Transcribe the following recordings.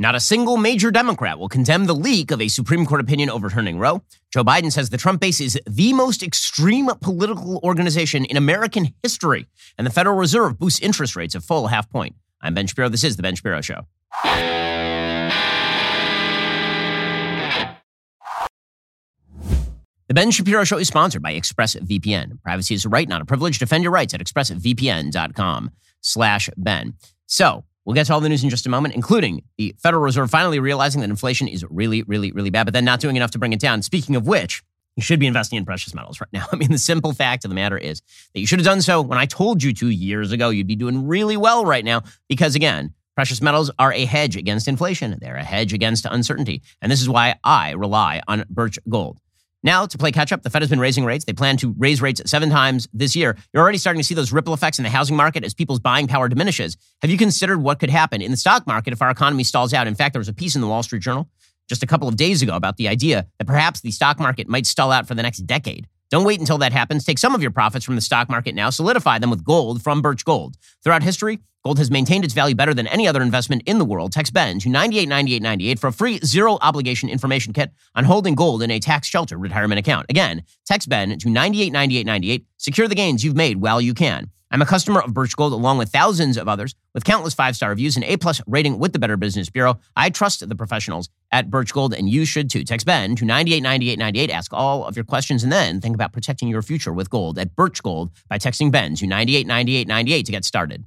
Not a single major Democrat will condemn the leak of a Supreme Court opinion overturning Roe. Joe Biden says the Trump base is the most extreme political organization in American history, and the Federal Reserve boosts interest rates a full half point. I'm Ben Shapiro. This is The Ben Shapiro Show. The Ben Shapiro Show is sponsored by ExpressVPN. Privacy is a right, not a privilege. Defend your rights at expressvpn.com slash Ben. So, We'll get to all the news in just a moment, including the Federal Reserve finally realizing that inflation is really, really, really bad, but then not doing enough to bring it down. Speaking of which, you should be investing in precious metals right now. I mean, the simple fact of the matter is that you should have done so when I told you two years ago you'd be doing really well right now, because again, precious metals are a hedge against inflation. They're a hedge against uncertainty. And this is why I rely on Birch Gold. Now, to play catch up, the Fed has been raising rates. They plan to raise rates seven times this year. You're already starting to see those ripple effects in the housing market as people's buying power diminishes. Have you considered what could happen in the stock market if our economy stalls out? In fact, there was a piece in the Wall Street Journal just a couple of days ago about the idea that perhaps the stock market might stall out for the next decade. Don't wait until that happens. Take some of your profits from the stock market now, solidify them with gold from Birch Gold. Throughout history, gold has maintained its value better than any other investment in the world. Text Ben to 989898 for a free zero obligation information kit on holding gold in a tax shelter retirement account. Again, text Ben to 989898. Secure the gains you've made while you can. I'm a customer of Birch Gold along with thousands of others with countless five-star reviews and A-plus rating with the Better Business Bureau. I trust the professionals at Birch Gold and you should too. Text Ben to 989898. Ask all of your questions and then think about protecting your future with gold at Birch Gold by texting Ben to 989898 to get started.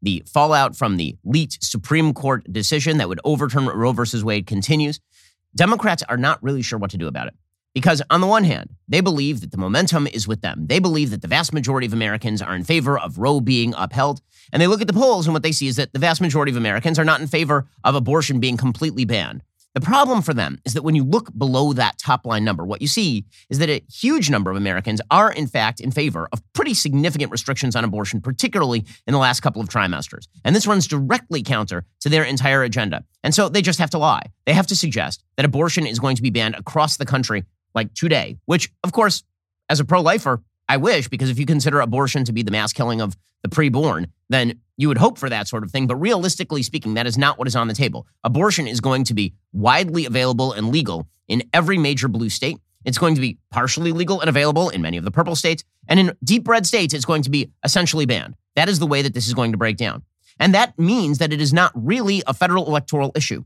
The fallout from the leaked Supreme Court decision that would overturn Roe versus Wade continues. Democrats are not really sure what to do about it. Because on the one hand, they believe that the momentum is with them. They believe that the vast majority of Americans are in favor of Roe being upheld. And they look at the polls, and what they see is that the vast majority of Americans are not in favor of abortion being completely banned. The problem for them is that when you look below that top line number, what you see is that a huge number of Americans are, in fact, in favor of pretty significant restrictions on abortion, particularly in the last couple of trimesters. And this runs directly counter to their entire agenda. And so they just have to lie. They have to suggest that abortion is going to be banned across the country like today, which, of course, as a pro lifer, I wish, because if you consider abortion to be the mass killing of the preborn, then you would hope for that sort of thing. But realistically speaking, that is not what is on the table. Abortion is going to be widely available and legal in every major blue state. It's going to be partially legal and available in many of the purple states. And in deep red states, it's going to be essentially banned. That is the way that this is going to break down. And that means that it is not really a federal electoral issue.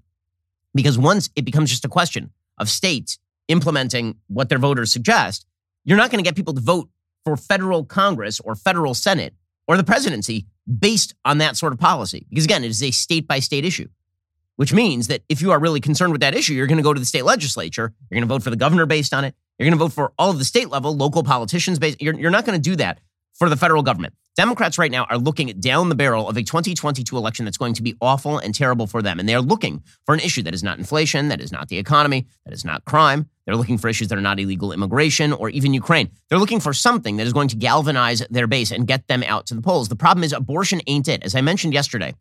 Because once it becomes just a question of states implementing what their voters suggest, you're not going to get people to vote for federal Congress or federal Senate or the presidency based on that sort of policy. Because again, it is a state by state issue, which means that if you are really concerned with that issue, you're going to go to the state legislature, you're going to vote for the governor based on it, you're going to vote for all of the state level, local politicians based. You're, you're not going to do that for the federal government. Democrats right now are looking down the barrel of a 2022 election that's going to be awful and terrible for them. And they are looking for an issue that is not inflation, that is not the economy, that is not crime. They're looking for issues that are not illegal immigration or even Ukraine. They're looking for something that is going to galvanize their base and get them out to the polls. The problem is abortion ain't it. As I mentioned yesterday,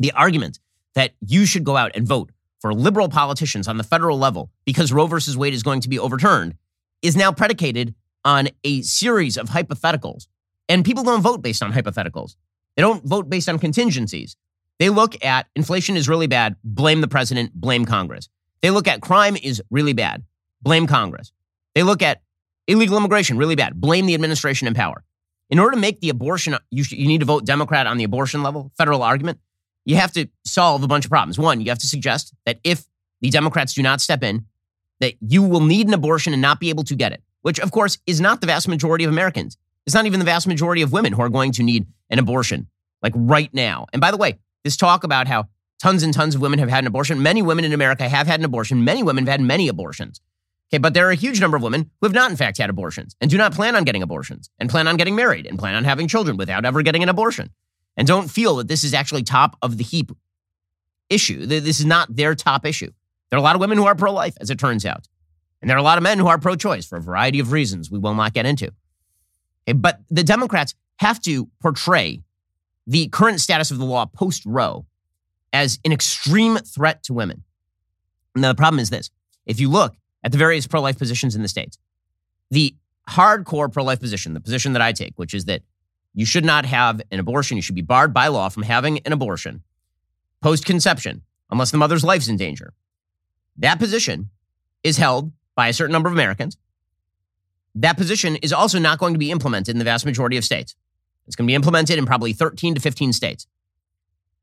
the argument that you should go out and vote for liberal politicians on the federal level because Roe versus Wade is going to be overturned is now predicated on a series of hypotheticals and people don't vote based on hypotheticals. They don't vote based on contingencies. They look at inflation is really bad, blame the president, blame Congress. They look at crime is really bad, blame Congress. They look at illegal immigration, really bad, blame the administration in power. In order to make the abortion, you, sh- you need to vote Democrat on the abortion level, federal argument. You have to solve a bunch of problems. One, you have to suggest that if the Democrats do not step in, that you will need an abortion and not be able to get it, which of course is not the vast majority of Americans. It's not even the vast majority of women who are going to need an abortion, like right now. And by the way, this talk about how tons and tons of women have had an abortion, many women in America have had an abortion, many women have had many abortions. Okay, but there are a huge number of women who have not, in fact, had abortions and do not plan on getting abortions and plan on getting married and plan on having children without ever getting an abortion and don't feel that this is actually top of the heap issue. This is not their top issue. There are a lot of women who are pro life, as it turns out. And there are a lot of men who are pro choice for a variety of reasons we will not get into. Eh, but the Democrats have to portray the current status of the law post Roe as an extreme threat to women. Now, the problem is this if you look at the various pro life positions in the states, the hardcore pro life position, the position that I take, which is that you should not have an abortion, you should be barred by law from having an abortion post conception, unless the mother's life's in danger. That position is held by a certain number of Americans. That position is also not going to be implemented in the vast majority of states. It's going to be implemented in probably 13 to 15 states.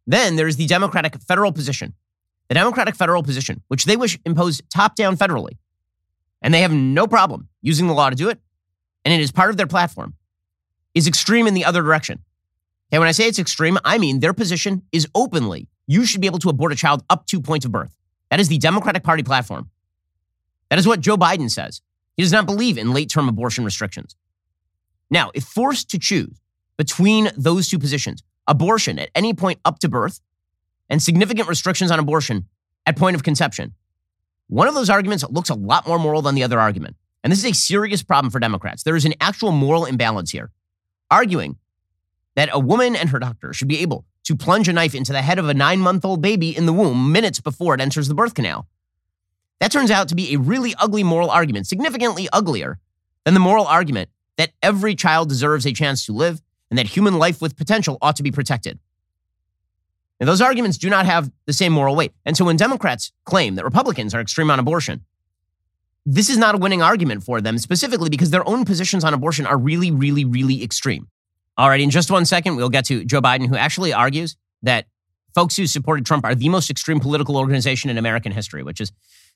Then there's the Democratic federal position. The Democratic federal position, which they wish imposed top down federally. And they have no problem using the law to do it. And it is part of their platform, is extreme in the other direction. Okay, when I say it's extreme, I mean their position is openly you should be able to abort a child up to point of birth. That is the Democratic Party platform. That is what Joe Biden says. He does not believe in late term abortion restrictions. Now, if forced to choose between those two positions, abortion at any point up to birth and significant restrictions on abortion at point of conception, one of those arguments looks a lot more moral than the other argument. And this is a serious problem for Democrats. There is an actual moral imbalance here. Arguing that a woman and her doctor should be able to plunge a knife into the head of a nine month old baby in the womb minutes before it enters the birth canal. That turns out to be a really ugly moral argument, significantly uglier than the moral argument that every child deserves a chance to live and that human life with potential ought to be protected. And those arguments do not have the same moral weight. And so when Democrats claim that Republicans are extreme on abortion, this is not a winning argument for them, specifically because their own positions on abortion are really, really, really extreme. All right, in just one second, we'll get to Joe Biden, who actually argues that folks who supported Trump are the most extreme political organization in American history, which is,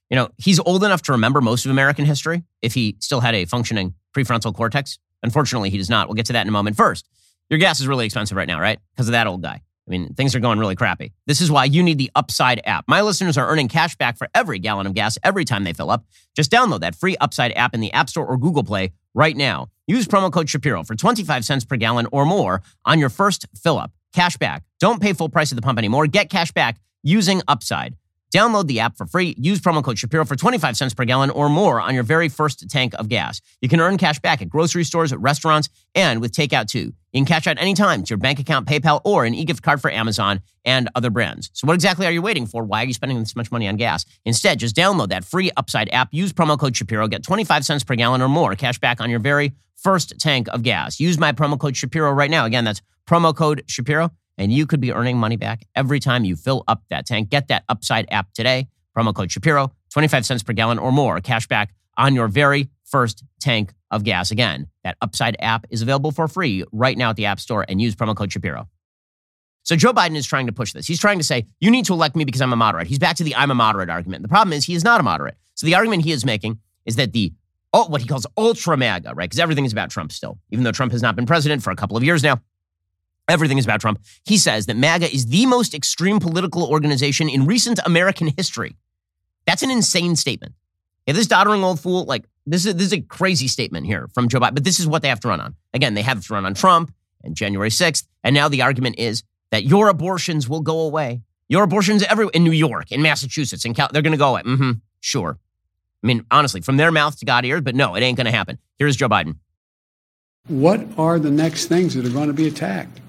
you know, he's old enough to remember most of American history if he still had a functioning prefrontal cortex. Unfortunately, he does not. We'll get to that in a moment. First, your gas is really expensive right now, right? Because of that old guy. I mean, things are going really crappy. This is why you need the Upside app. My listeners are earning cash back for every gallon of gas every time they fill up. Just download that free Upside app in the App Store or Google Play right now. Use promo code Shapiro for 25 cents per gallon or more on your first fill up. Cash back. Don't pay full price at the pump anymore. Get cash back using Upside. Download the app for free. Use promo code Shapiro for 25 cents per gallon or more on your very first tank of gas. You can earn cash back at grocery stores, restaurants, and with takeout too. You can cash out anytime to your bank account, PayPal, or an e-gift card for Amazon and other brands. So what exactly are you waiting for? Why are you spending this much money on gas? Instead, just download that free Upside app. Use promo code Shapiro. Get 25 cents per gallon or more cash back on your very first tank of gas. Use my promo code Shapiro right now. Again, that's promo code Shapiro and you could be earning money back every time you fill up that tank. Get that Upside app today. Promo code Shapiro, 25 cents per gallon or more, cash back on your very first tank of gas. Again, that Upside app is available for free right now at the App Store and use promo code Shapiro. So Joe Biden is trying to push this. He's trying to say, you need to elect me because I'm a moderate. He's back to the I'm a moderate argument. The problem is he is not a moderate. So the argument he is making is that the oh, what he calls ultra MAGA, right? Because everything is about Trump still, even though Trump has not been president for a couple of years now. Everything is about Trump. He says that MAGA is the most extreme political organization in recent American history. That's an insane statement. If this doddering old fool, like this is this is a crazy statement here from Joe Biden, but this is what they have to run on. Again, they have to run on Trump and January 6th. And now the argument is that your abortions will go away. Your abortions everywhere in New York, in Massachusetts, in Cal, they're going to go away. Mm-hmm. Sure. I mean, honestly, from their mouth to God ears, but no, it ain't going to happen. Here's Joe Biden. What are the next things that are going to be attacked?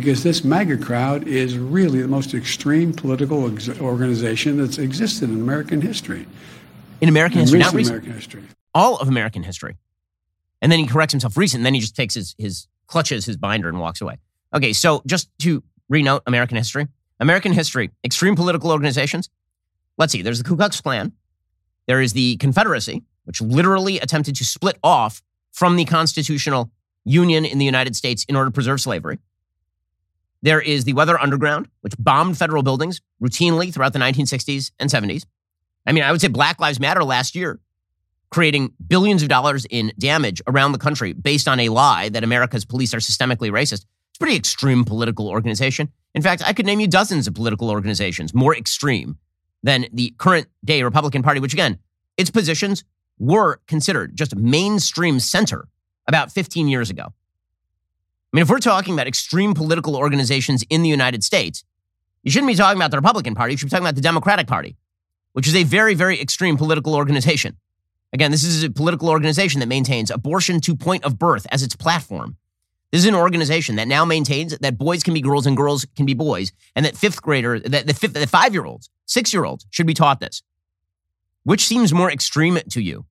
Because this MAGA crowd is really the most extreme political ex- organization that's existed in American history. In American in history, not recent. American history. All of American history. And then he corrects himself recent, and then he just takes his, his clutches his binder and walks away. Okay, so just to renote American history, American history, extreme political organizations. Let's see, there's the Ku Klux Klan. There is the Confederacy, which literally attempted to split off from the constitutional union in the United States in order to preserve slavery. There is the Weather Underground, which bombed federal buildings routinely throughout the 1960s and 70s. I mean, I would say Black Lives Matter last year, creating billions of dollars in damage around the country based on a lie that America's police are systemically racist. It's a pretty extreme political organization. In fact, I could name you dozens of political organizations more extreme than the current day Republican Party, which again, its positions were considered just mainstream center about 15 years ago. I mean, if we're talking about extreme political organizations in the United States, you shouldn't be talking about the Republican Party. You should be talking about the Democratic Party, which is a very, very extreme political organization. Again, this is a political organization that maintains abortion to point of birth as its platform. This is an organization that now maintains that boys can be girls and girls can be boys, and that fifth grader, that the, fifth, the five year olds, six year olds should be taught this. Which seems more extreme to you?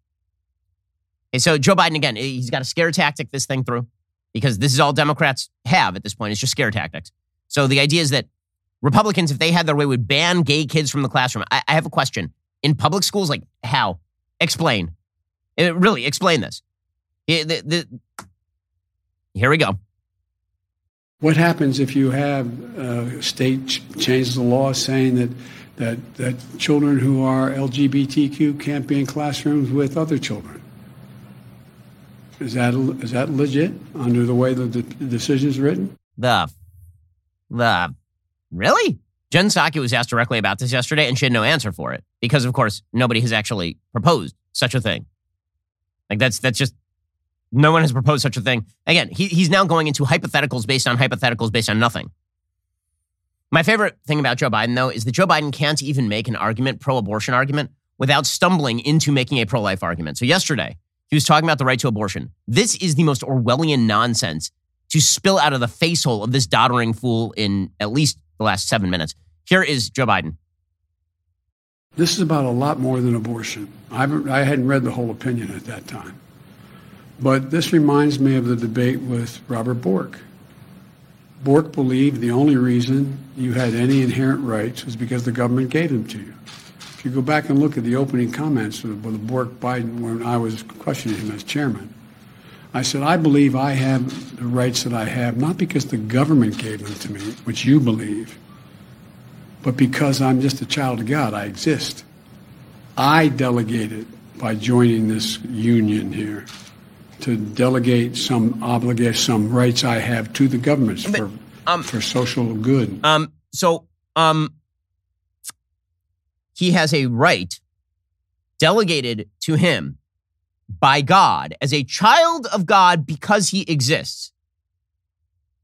Okay, so Joe Biden, again, he's got a scare tactic this thing through because this is all Democrats have at this point. It's just scare tactics. So the idea is that Republicans, if they had their way, would ban gay kids from the classroom. I, I have a question. In public schools, like how? Explain. It, uh, really, explain this. It, the, the, here we go. What happens if you have a uh, state ch- changes the law saying that, that, that children who are LGBTQ can't be in classrooms with other children? Is that, is that legit under the way the, the decision is written? The, the, really? Jen Psaki was asked directly about this yesterday, and she had no answer for it because, of course, nobody has actually proposed such a thing. Like that's that's just no one has proposed such a thing. Again, he, he's now going into hypotheticals based on hypotheticals based on nothing. My favorite thing about Joe Biden, though, is that Joe Biden can't even make an argument, pro abortion argument, without stumbling into making a pro life argument. So, yesterday, he was talking about the right to abortion. This is the most Orwellian nonsense to spill out of the facehole of this doddering fool in at least the last seven minutes. Here is Joe Biden. This is about a lot more than abortion. I, I hadn't read the whole opinion at that time. But this reminds me of the debate with Robert Bork. Bork believed the only reason you had any inherent rights was because the government gave them to you. If you go back and look at the opening comments with Bork Biden when I was questioning him as chairman, I said, I believe I have the rights that I have, not because the government gave them to me, which you believe, but because I'm just a child of God. I exist. I delegated by joining this union here to delegate some obligation, some rights I have to the governments for um, for social good. Um, so um, he has a right delegated to him by God as a child of God because he exists.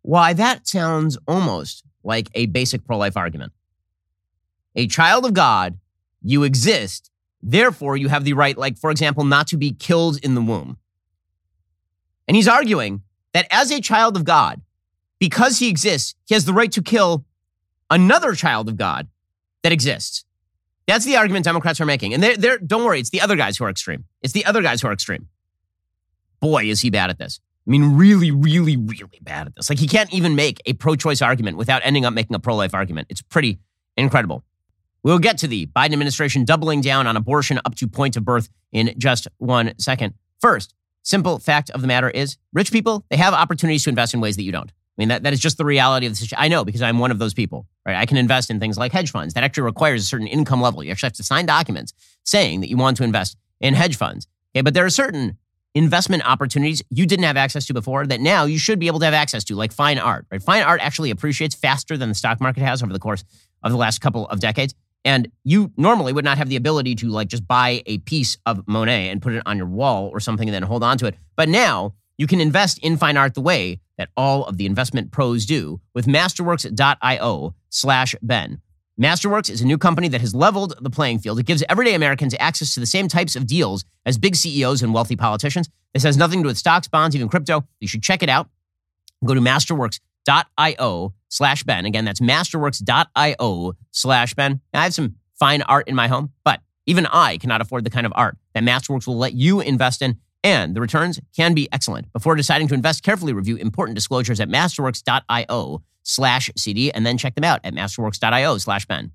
Why, that sounds almost like a basic pro life argument. A child of God, you exist, therefore you have the right, like, for example, not to be killed in the womb. And he's arguing that as a child of God, because he exists, he has the right to kill another child of God that exists. That's the argument Democrats are making. And they're, they're, don't worry, it's the other guys who are extreme. It's the other guys who are extreme. Boy, is he bad at this. I mean, really, really, really bad at this. Like, he can't even make a pro choice argument without ending up making a pro life argument. It's pretty incredible. We'll get to the Biden administration doubling down on abortion up to point of birth in just one second. First, Simple fact of the matter is, rich people, they have opportunities to invest in ways that you don't. I mean, that, that is just the reality of the situation. I know because I'm one of those people, right? I can invest in things like hedge funds that actually requires a certain income level. You actually have to sign documents saying that you want to invest in hedge funds. Okay, but there are certain investment opportunities you didn't have access to before that now you should be able to have access to, like fine art, right? Fine art actually appreciates faster than the stock market has over the course of the last couple of decades. And you normally would not have the ability to like just buy a piece of Monet and put it on your wall or something and then hold on to it. But now you can invest in fine art the way that all of the investment pros do with masterworks.io slash Ben. Masterworks is a new company that has leveled the playing field. It gives everyday Americans access to the same types of deals as big CEOs and wealthy politicians. This has nothing to do with stocks, bonds, even crypto. You should check it out. Go to masterworks.io slash Ben. Again, that's masterworks.io slash Ben. I have some fine art in my home, but even I cannot afford the kind of art that Masterworks will let you invest in, and the returns can be excellent. Before deciding to invest, carefully review important disclosures at masterworks.io slash CD and then check them out at masterworks.io slash Ben.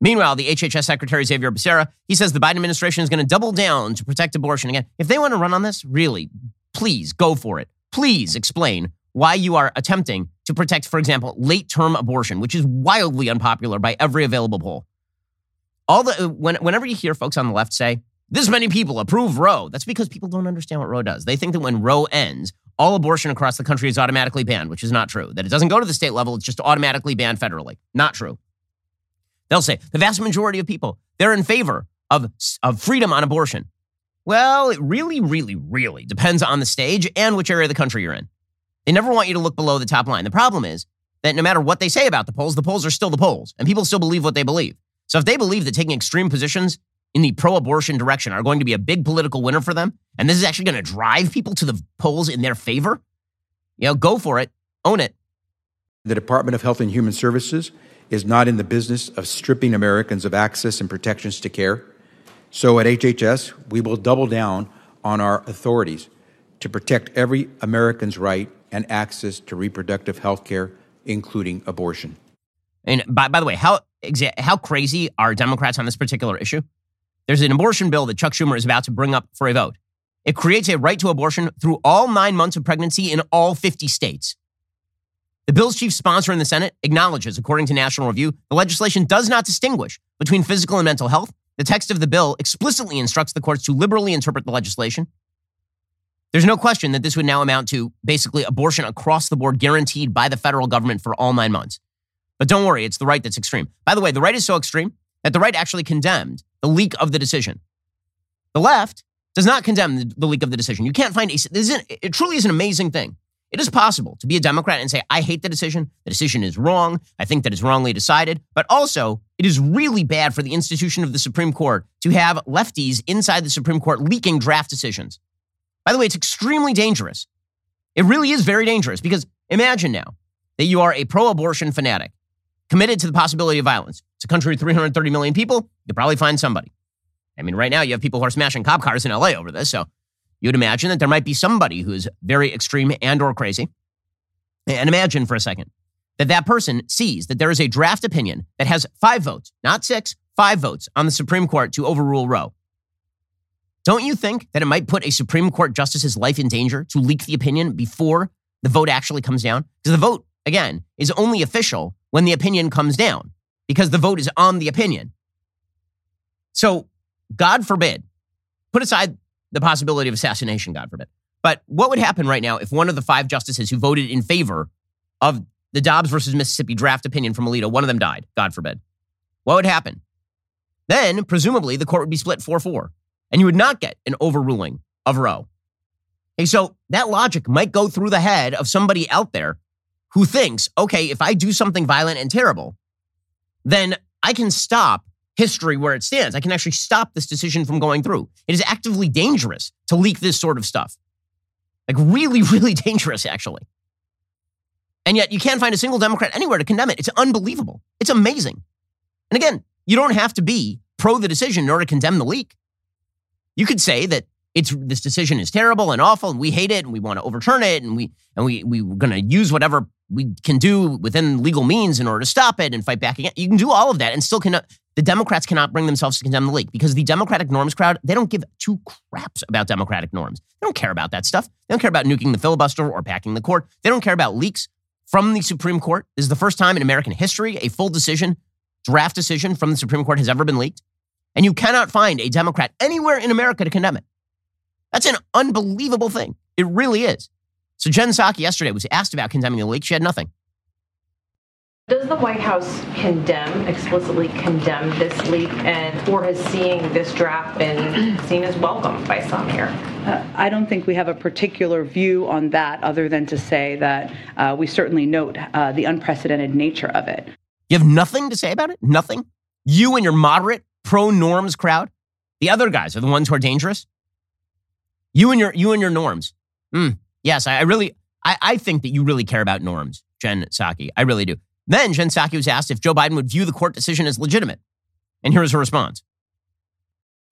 Meanwhile, the HHS Secretary Xavier Becerra, he says the Biden administration is going to double down to protect abortion. Again, if they want to run on this, really, please go for it. Please explain why you are attempting to protect, for example, late term abortion, which is wildly unpopular by every available poll. All the when, whenever you hear folks on the left say this many people approve Roe, that's because people don't understand what Roe does. They think that when Roe ends, all abortion across the country is automatically banned, which is not true. That it doesn't go to the state level; it's just automatically banned federally. Not true. They'll say the vast majority of people they're in favor of, of freedom on abortion. Well, it really, really, really depends on the stage and which area of the country you're in. They never want you to look below the top line. The problem is that no matter what they say about the polls, the polls are still the polls, and people still believe what they believe. So if they believe that taking extreme positions in the pro abortion direction are going to be a big political winner for them, and this is actually going to drive people to the polls in their favor, you know, go for it, own it. The Department of Health and Human Services is not in the business of stripping Americans of access and protections to care. So at HHS, we will double down on our authorities to protect every American's right and access to reproductive health care, including abortion. And by, by the way, how how crazy are Democrats on this particular issue? There's an abortion bill that Chuck Schumer is about to bring up for a vote. It creates a right to abortion through all nine months of pregnancy in all 50 states. The bill's chief sponsor in the Senate acknowledges, according to National Review, the legislation does not distinguish between physical and mental health. The text of the bill explicitly instructs the courts to liberally interpret the legislation. There's no question that this would now amount to basically abortion across the board guaranteed by the federal government for all nine months. But don't worry, it's the right that's extreme. By the way, the right is so extreme that the right actually condemned the leak of the decision. The left does not condemn the, the leak of the decision. You can't find a, is, it truly is an amazing thing. It is possible to be a Democrat and say, I hate the decision. The decision is wrong. I think that it's wrongly decided. But also, it is really bad for the institution of the Supreme Court to have lefties inside the Supreme Court leaking draft decisions. By the way, it's extremely dangerous. It really is very dangerous because imagine now that you are a pro abortion fanatic committed to the possibility of violence. It's a country of 330 million people. You probably find somebody. I mean, right now you have people who are smashing cop cars in LA over this. So you'd imagine that there might be somebody who's very extreme and or crazy. And imagine for a second that that person sees that there is a draft opinion that has five votes, not six, five votes on the Supreme Court to overrule Roe. Don't you think that it might put a Supreme Court justice's life in danger to leak the opinion before the vote actually comes down? Because the vote, again, is only official when the opinion comes down because the vote is on the opinion. So, God forbid, put aside the possibility of assassination, God forbid. But what would happen right now if one of the five justices who voted in favor of the Dobbs versus Mississippi draft opinion from Alito, one of them died, God forbid? What would happen? Then, presumably, the court would be split 4 4 and you would not get an overruling of Roe. Okay, so that logic might go through the head of somebody out there who thinks, okay, if I do something violent and terrible, then I can stop history where it stands. I can actually stop this decision from going through. It is actively dangerous to leak this sort of stuff. Like, really, really dangerous, actually. And yet, you can't find a single Democrat anywhere to condemn it. It's unbelievable. It's amazing. And again, you don't have to be pro the decision in order to condemn the leak. You could say that it's this decision is terrible and awful and we hate it and we want to overturn it and we and we we we're going to use whatever we can do within legal means in order to stop it and fight back again. You can do all of that and still cannot the Democrats cannot bring themselves to condemn the leak because the Democratic norms crowd, they don't give two craps about Democratic norms. They don't care about that stuff. They don't care about nuking the filibuster or packing the court. They don't care about leaks from the Supreme Court. This is the first time in American history a full decision, draft decision from the Supreme Court has ever been leaked. And you cannot find a Democrat anywhere in America to condemn it. That's an unbelievable thing. It really is. So Jen Psaki yesterday was asked about condemning the leak. She had nothing. Does the White House condemn, explicitly condemn this leak, and or has seeing this draft been seen as welcome by some here? Uh, I don't think we have a particular view on that, other than to say that uh, we certainly note uh, the unprecedented nature of it. You have nothing to say about it? Nothing? You and your moderate pro norms crowd? The other guys are the ones who are dangerous? You and your you and your norms. Mm, yes, I, I really I, I think that you really care about norms, Jen Psaki. I really do. Then Jen Psaki was asked if Joe Biden would view the court decision as legitimate. And here's her response.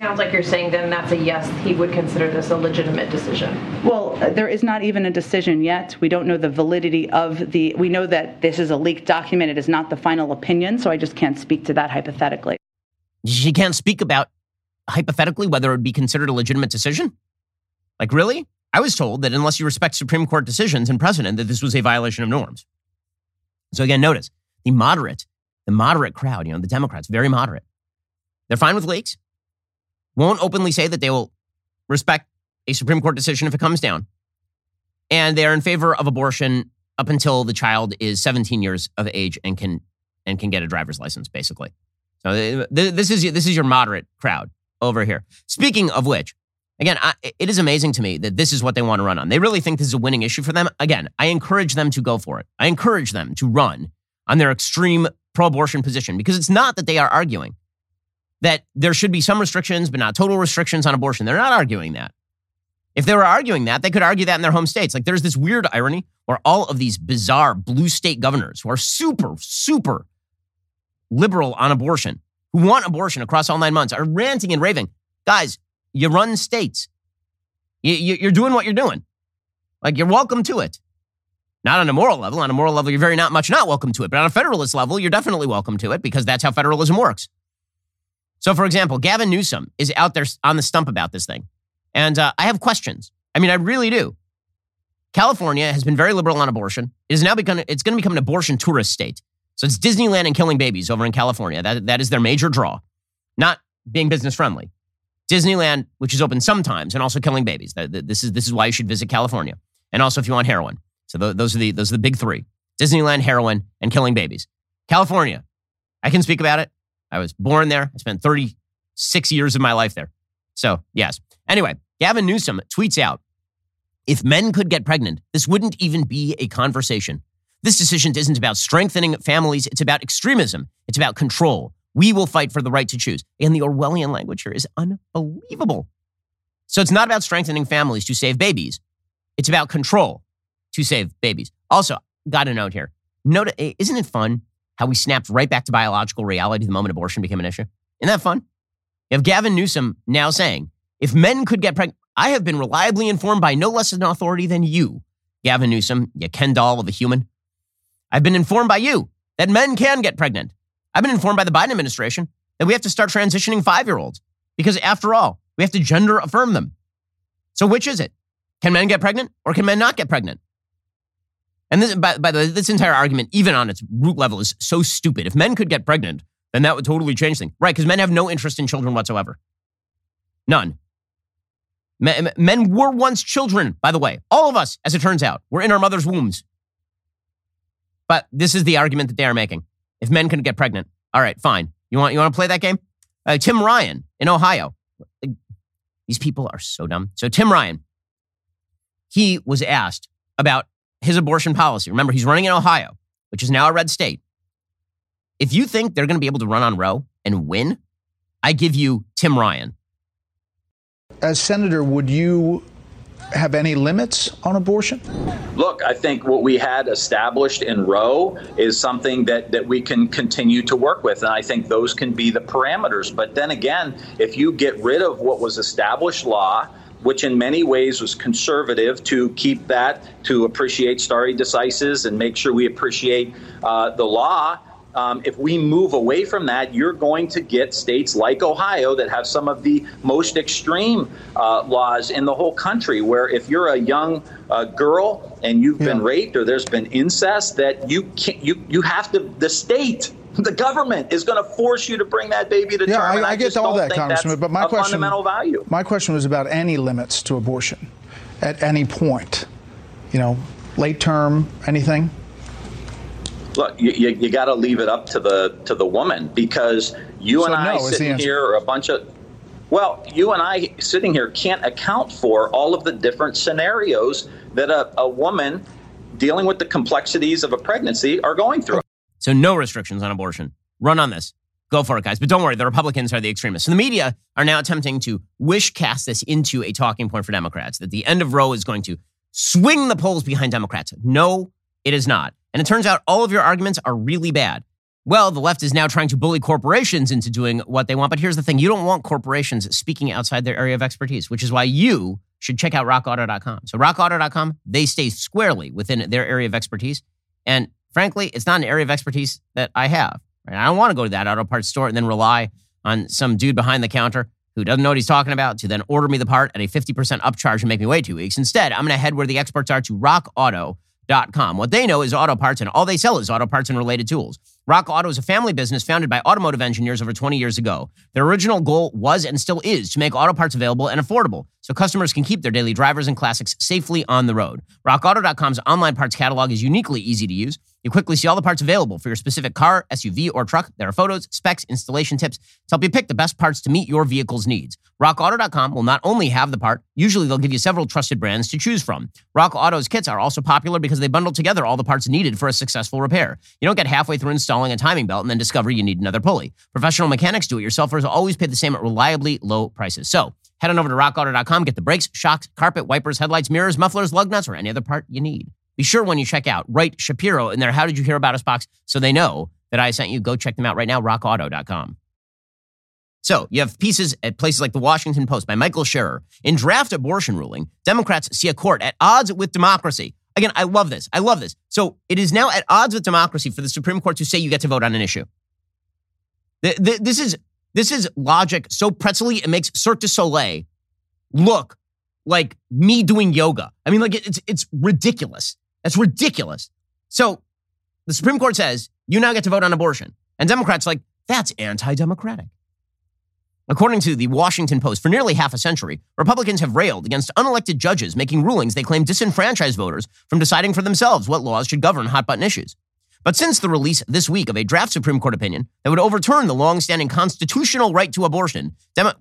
Sounds like you're saying then that's a yes, he would consider this a legitimate decision. Well, uh, there is not even a decision yet. We don't know the validity of the, we know that this is a leaked document. It is not the final opinion, so I just can't speak to that hypothetically. She can't speak about hypothetically whether it would be considered a legitimate decision? Like, really? I was told that unless you respect Supreme Court decisions and precedent, that this was a violation of norms. So again, notice the moderate, the moderate crowd, you know, the Democrats, very moderate. They're fine with leaks, won't openly say that they will respect a Supreme Court decision if it comes down. And they're in favor of abortion up until the child is 17 years of age and can and can get a driver's license, basically. So uh, this is this is your moderate crowd over here. Speaking of which, again, I, it is amazing to me that this is what they want to run on. They really think this is a winning issue for them. Again, I encourage them to go for it. I encourage them to run on their extreme pro-abortion position because it's not that they are arguing that there should be some restrictions, but not total restrictions on abortion. They're not arguing that. If they were arguing that, they could argue that in their home states. Like there's this weird irony where all of these bizarre blue state governors who are super, super liberal on abortion, who want abortion across all nine months, are ranting and raving. Guys, you run states. You, are doing what you're doing. Like, you're welcome to it. Not on a moral level. On a moral level, you're very not much not welcome to it. But on a federalist level, you're definitely welcome to it because that's how federalism works. So, for example, Gavin Newsom is out there on the stump about this thing. And uh, I have questions. I mean, I really do. California has been very liberal on abortion. It is now become, it's going to become an abortion tourist state. So it's Disneyland and killing babies over in California. That, that is their major draw, not being business friendly. Disneyland, which is open sometimes, and also killing babies. This is, this is why you should visit California. And also if you want heroin. So those are the those are the big three: Disneyland, heroin, and killing babies. California, I can speak about it. I was born there. I spent 36 years of my life there. So yes. Anyway, Gavin Newsom tweets out: If men could get pregnant, this wouldn't even be a conversation. This decision isn't about strengthening families. It's about extremism. It's about control. We will fight for the right to choose. And the Orwellian language here is unbelievable. So it's not about strengthening families to save babies. It's about control to save babies. Also, got a note here. Note, isn't it fun how we snapped right back to biological reality the moment abortion became an issue? Isn't that fun? You have Gavin Newsom now saying, if men could get pregnant, I have been reliably informed by no less an authority than you, Gavin Newsom, you Ken doll of a human. I've been informed by you that men can get pregnant. I've been informed by the Biden administration that we have to start transitioning five year olds because, after all, we have to gender affirm them. So, which is it? Can men get pregnant or can men not get pregnant? And this, by, by the way, this entire argument, even on its root level, is so stupid. If men could get pregnant, then that would totally change things. Right, because men have no interest in children whatsoever. None. Men, men were once children, by the way. All of us, as it turns out, were in our mother's wombs. But this is the argument that they are making. If men can get pregnant, all right, fine. You want, you want to play that game? Uh, Tim Ryan in Ohio. These people are so dumb. So, Tim Ryan, he was asked about his abortion policy. Remember, he's running in Ohio, which is now a red state. If you think they're going to be able to run on Roe and win, I give you Tim Ryan. As senator, would you have any limits on abortion? Look, I think what we had established in Roe is something that, that we can continue to work with. And I think those can be the parameters. But then again, if you get rid of what was established law, which in many ways was conservative to keep that, to appreciate stare decisis and make sure we appreciate uh, the law. Um, if we move away from that, you're going to get states like Ohio that have some of the most extreme uh, laws in the whole country, where if you're a young uh, girl and you've yeah. been raped or there's been incest, that you can't, you you have to the state the government is going to force you to bring that baby to yeah, term. Yeah, I, I, get all that, Congressman. But my question, fundamental value. My question was about any limits to abortion at any point. You know, late term, anything. Look, you, you, you got to leave it up to the to the woman because you so and I no, sitting here are a bunch of. Well, you and I sitting here can't account for all of the different scenarios that a, a woman dealing with the complexities of a pregnancy are going through. So no restrictions on abortion. Run on this. Go for it, guys. But don't worry, the Republicans are the extremists. So the media are now attempting to wish cast this into a talking point for Democrats that the end of Roe is going to swing the polls behind Democrats. No, it is not. And it turns out all of your arguments are really bad. Well, the left is now trying to bully corporations into doing what they want. But here's the thing you don't want corporations speaking outside their area of expertise, which is why you should check out rockauto.com. So, rockauto.com, they stay squarely within their area of expertise. And frankly, it's not an area of expertise that I have. Right? I don't want to go to that auto parts store and then rely on some dude behind the counter who doesn't know what he's talking about to then order me the part at a 50% upcharge and make me wait two weeks. Instead, I'm going to head where the experts are to rockauto.com. What they know is auto parts, and all they sell is auto parts and related tools. Rock Auto is a family business founded by automotive engineers over 20 years ago. Their original goal was and still is to make auto parts available and affordable so customers can keep their daily drivers and classics safely on the road. RockAuto.com's online parts catalog is uniquely easy to use. You quickly see all the parts available for your specific car, SUV, or truck. There are photos, specs, installation tips to help you pick the best parts to meet your vehicle's needs. RockAuto.com will not only have the part, usually they'll give you several trusted brands to choose from. Rock Auto's kits are also popular because they bundle together all the parts needed for a successful repair. You don't get halfway through installing a timing belt and then discover you need another pulley. Professional mechanics do it yourselfers always pay the same at reliably low prices. So head on over to rockauto.com, get the brakes, shocks, carpet, wipers, headlights, mirrors, mufflers, lug nuts, or any other part you need. Be sure when you check out, write Shapiro in their How Did You Hear About Us box so they know that I sent you. Go check them out right now, rockauto.com. So you have pieces at places like the Washington Post by Michael Scherer. In draft abortion ruling, Democrats see a court at odds with democracy. again, I love this. I love this. So it is now at odds with democracy for the Supreme Court to say you get to vote on an issue. This is this is logic so pretzely it makes Cirque du Soleil look like me doing yoga. I mean, like it's it's ridiculous. That's ridiculous. So the Supreme Court says you now get to vote on abortion, and Democrats like that's anti-democratic. According to the Washington Post, for nearly half a century, Republicans have railed against unelected judges making rulings they claim disenfranchise voters from deciding for themselves what laws should govern hot button issues. But since the release this week of a draft Supreme Court opinion that would overturn the long-standing constitutional right to abortion, Demo-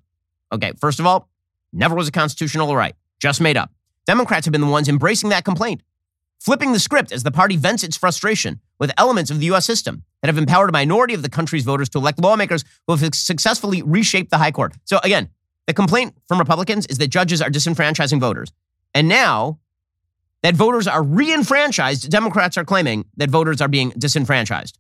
okay, first of all, never was a constitutional right, just made up. Democrats have been the ones embracing that complaint, flipping the script as the party vents its frustration with elements of the U.S. system that have empowered a minority of the country's voters to elect lawmakers who have successfully reshaped the high court. So again, the complaint from Republicans is that judges are disenfranchising voters. And now that voters are reenfranchised, Democrats are claiming that voters are being disenfranchised.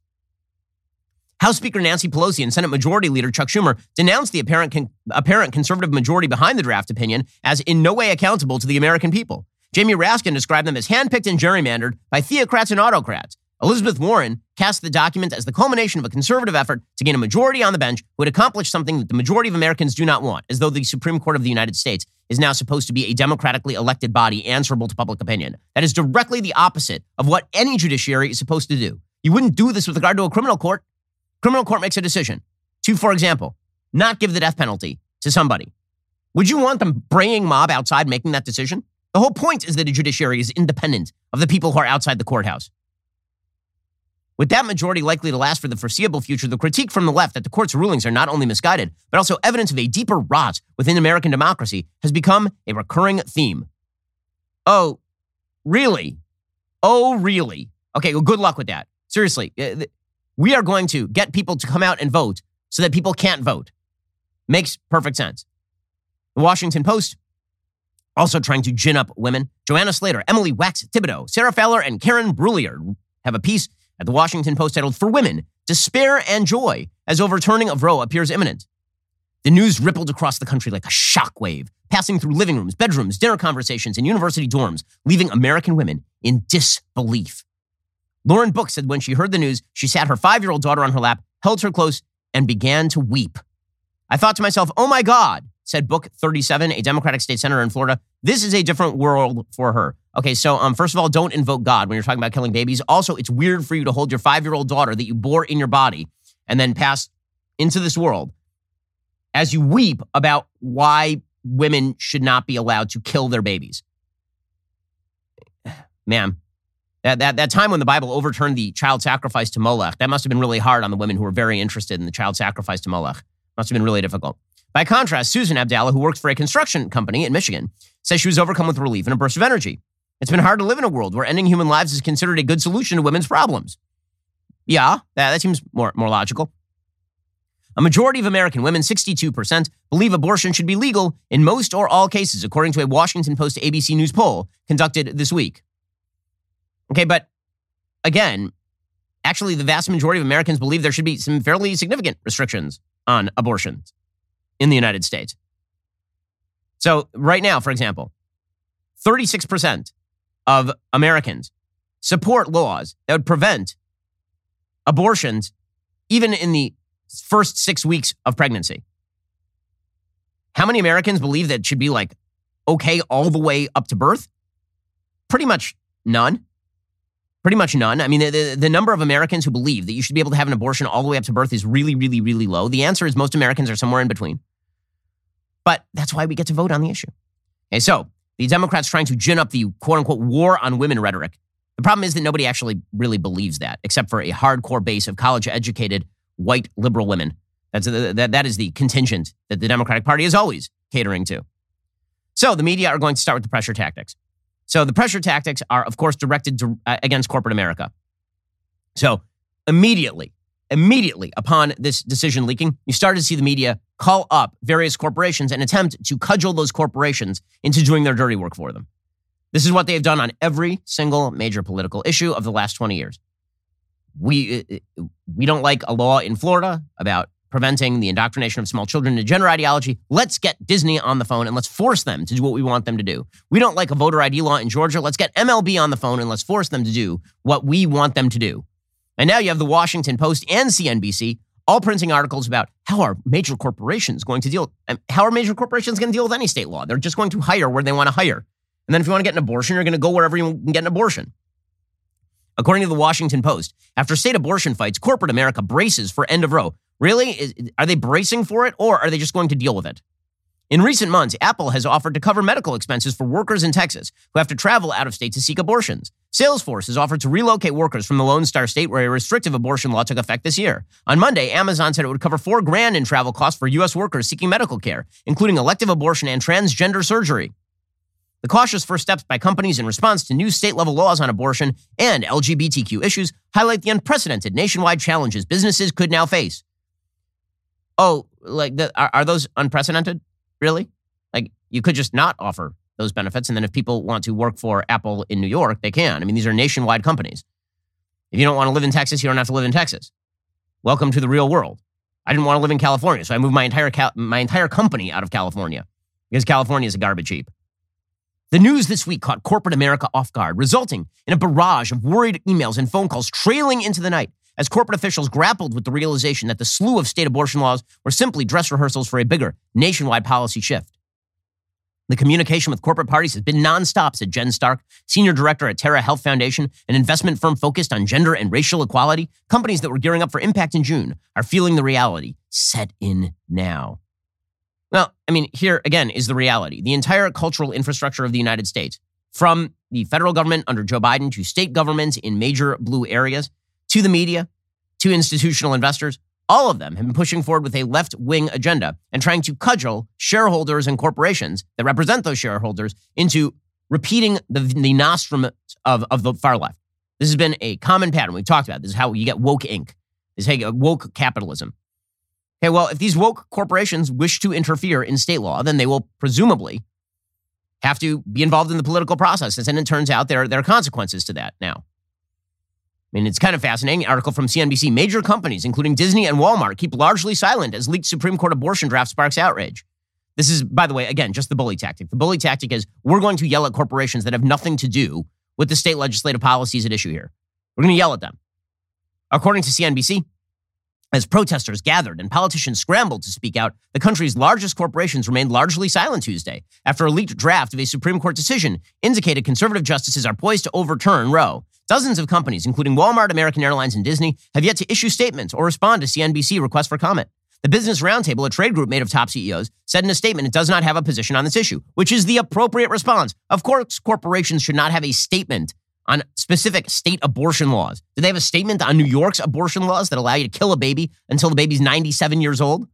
House Speaker Nancy Pelosi and Senate Majority Leader Chuck Schumer denounced the apparent, con- apparent conservative majority behind the draft opinion as in no way accountable to the American people. Jamie Raskin described them as handpicked and gerrymandered by theocrats and autocrats. Elizabeth Warren cast the document as the culmination of a conservative effort to gain a majority on the bench who had accomplished something that the majority of Americans do not want, as though the Supreme Court of the United States is now supposed to be a democratically elected body answerable to public opinion. That is directly the opposite of what any judiciary is supposed to do. You wouldn't do this with regard to a criminal court. Criminal court makes a decision to, for example, not give the death penalty to somebody. Would you want the braying mob outside making that decision? The whole point is that a judiciary is independent of the people who are outside the courthouse. With that majority likely to last for the foreseeable future, the critique from the left that the court's rulings are not only misguided, but also evidence of a deeper rot within American democracy has become a recurring theme. Oh, really? Oh, really? Okay, well, good luck with that. Seriously, uh, we are going to get people to come out and vote so that people can't vote. Makes perfect sense. The Washington Post also trying to gin up women. Joanna Slater, Emily Wax Thibodeaux, Sarah Fowler, and Karin Brulliard have a piece at the Washington Post titled For Women, Despair and Joy as Overturning of Roe Appears Imminent. The news rippled across the country like a shockwave, passing through living rooms, bedrooms, dinner conversations, and university dorms, leaving American women in disbelief. Lauren Book said when she heard the news, she sat her five year old daughter on her lap, held her close, and began to weep. I thought to myself, oh my God, said Book 37, a Democratic state senator in Florida. This is a different world for her. Okay, so um, first of all, don't invoke God when you're talking about killing babies. Also, it's weird for you to hold your five year old daughter that you bore in your body and then pass into this world as you weep about why women should not be allowed to kill their babies. Ma'am, that, that, that time when the Bible overturned the child sacrifice to Moloch, that must have been really hard on the women who were very interested in the child sacrifice to Moloch. Must have been really difficult. By contrast, Susan Abdallah, who works for a construction company in Michigan, says she was overcome with relief and a burst of energy. It's been hard to live in a world where ending human lives is considered a good solution to women's problems. Yeah, that, that seems more, more logical. A majority of American women, 62%, believe abortion should be legal in most or all cases, according to a Washington Post ABC News poll conducted this week. Okay, but again, actually, the vast majority of Americans believe there should be some fairly significant restrictions on abortions in the United States. So, right now, for example, 36% of Americans support laws that would prevent abortions even in the first six weeks of pregnancy. How many Americans believe that should be like okay all the way up to birth? Pretty much none. Pretty much none. I mean, the, the, the, number of Americans who believe that you should be able to have an abortion all the way up to birth is really, really, really low. The answer is most Americans are somewhere in between. But that's why we get to vote on the issue. Okay, so the Democrats trying to gin up the quote unquote war on women rhetoric. The problem is that nobody actually really believes that, except for a hardcore base of college educated white liberal women. That's, that, that is the contingent that the Democratic Party is always catering to. So the media are going to start with the pressure tactics. So the pressure tactics are, of course, directed to, uh, against corporate America. So immediately, immediately upon this decision leaking, you started to see the media call up various corporations and attempt to cudgel those corporations into doing their dirty work for them. This is what they have done on every single major political issue of the last 20 years. We, uh, uh, we don't like a law in Florida about preventing the indoctrination of small children to gender ideology. Let's get Disney on the phone and let's force them to do what we want them to do. We don't like a voter ID law in Georgia. Let's get MLB on the phone and let's force them to do what we want them to do. And now you have the Washington Post and CNBC all printing articles about how are major corporations going to deal um, how are major corporations going to deal with any state law? They're just going to hire where they want to hire. And then if you want to get an abortion, you're going to go wherever you can get an abortion. According to the Washington Post, after state abortion fights, corporate America braces for end of Roe. Really? Is, are they bracing for it or are they just going to deal with it? In recent months, Apple has offered to cover medical expenses for workers in Texas who have to travel out of state to seek abortions. Salesforce has offered to relocate workers from the Lone Star State where a restrictive abortion law took effect this year. On Monday, Amazon said it would cover 4 grand in travel costs for US workers seeking medical care, including elective abortion and transgender surgery. The cautious first steps by companies in response to new state level laws on abortion and LGBTQ issues highlight the unprecedented nationwide challenges businesses could now face. Oh, like the, are, are those unprecedented? Really? Like you could just not offer those benefits. And then if people want to work for Apple in New York, they can. I mean, these are nationwide companies. If you don't want to live in Texas, you don't have to live in Texas. Welcome to the real world. I didn't want to live in California, so I moved my entire my entire company out of California because California is a garbage heap. The news this week caught corporate America off guard, resulting in a barrage of worried emails and phone calls trailing into the night as corporate officials grappled with the realization that the slew of state abortion laws were simply dress rehearsals for a bigger nationwide policy shift. The communication with corporate parties has been nonstop, said Jen Stark, senior director at Tara Health Foundation, an investment firm focused on gender and racial equality. Companies that were gearing up for impact in June are feeling the reality set in now. Well, I mean, here again is the reality. The entire cultural infrastructure of the United States, from the federal government under Joe Biden to state governments in major blue areas, to the media, to institutional investors, all of them have been pushing forward with a left wing agenda and trying to cudgel shareholders and corporations that represent those shareholders into repeating the, the nostrum of, of the far left. This has been a common pattern. We've talked about this is how you get woke Inc. This is how woke capitalism. Okay, well, if these woke corporations wish to interfere in state law, then they will presumably have to be involved in the political process. And it turns out there, there are consequences to that now. I mean, it's kind of fascinating. Article from CNBC. Major companies, including Disney and Walmart, keep largely silent as leaked Supreme Court abortion draft sparks outrage. This is, by the way, again, just the bully tactic. The bully tactic is we're going to yell at corporations that have nothing to do with the state legislative policies at issue here. We're going to yell at them. According to CNBC, as protesters gathered and politicians scrambled to speak out, the country's largest corporations remained largely silent Tuesday after a leaked draft of a Supreme Court decision indicated conservative justices are poised to overturn Roe. Dozens of companies, including Walmart, American Airlines, and Disney, have yet to issue statements or respond to CNBC requests for comment. The Business Roundtable, a trade group made of top CEOs, said in a statement it does not have a position on this issue, which is the appropriate response. Of course, corporations should not have a statement on specific state abortion laws. Do they have a statement on New York's abortion laws that allow you to kill a baby until the baby's 97 years old?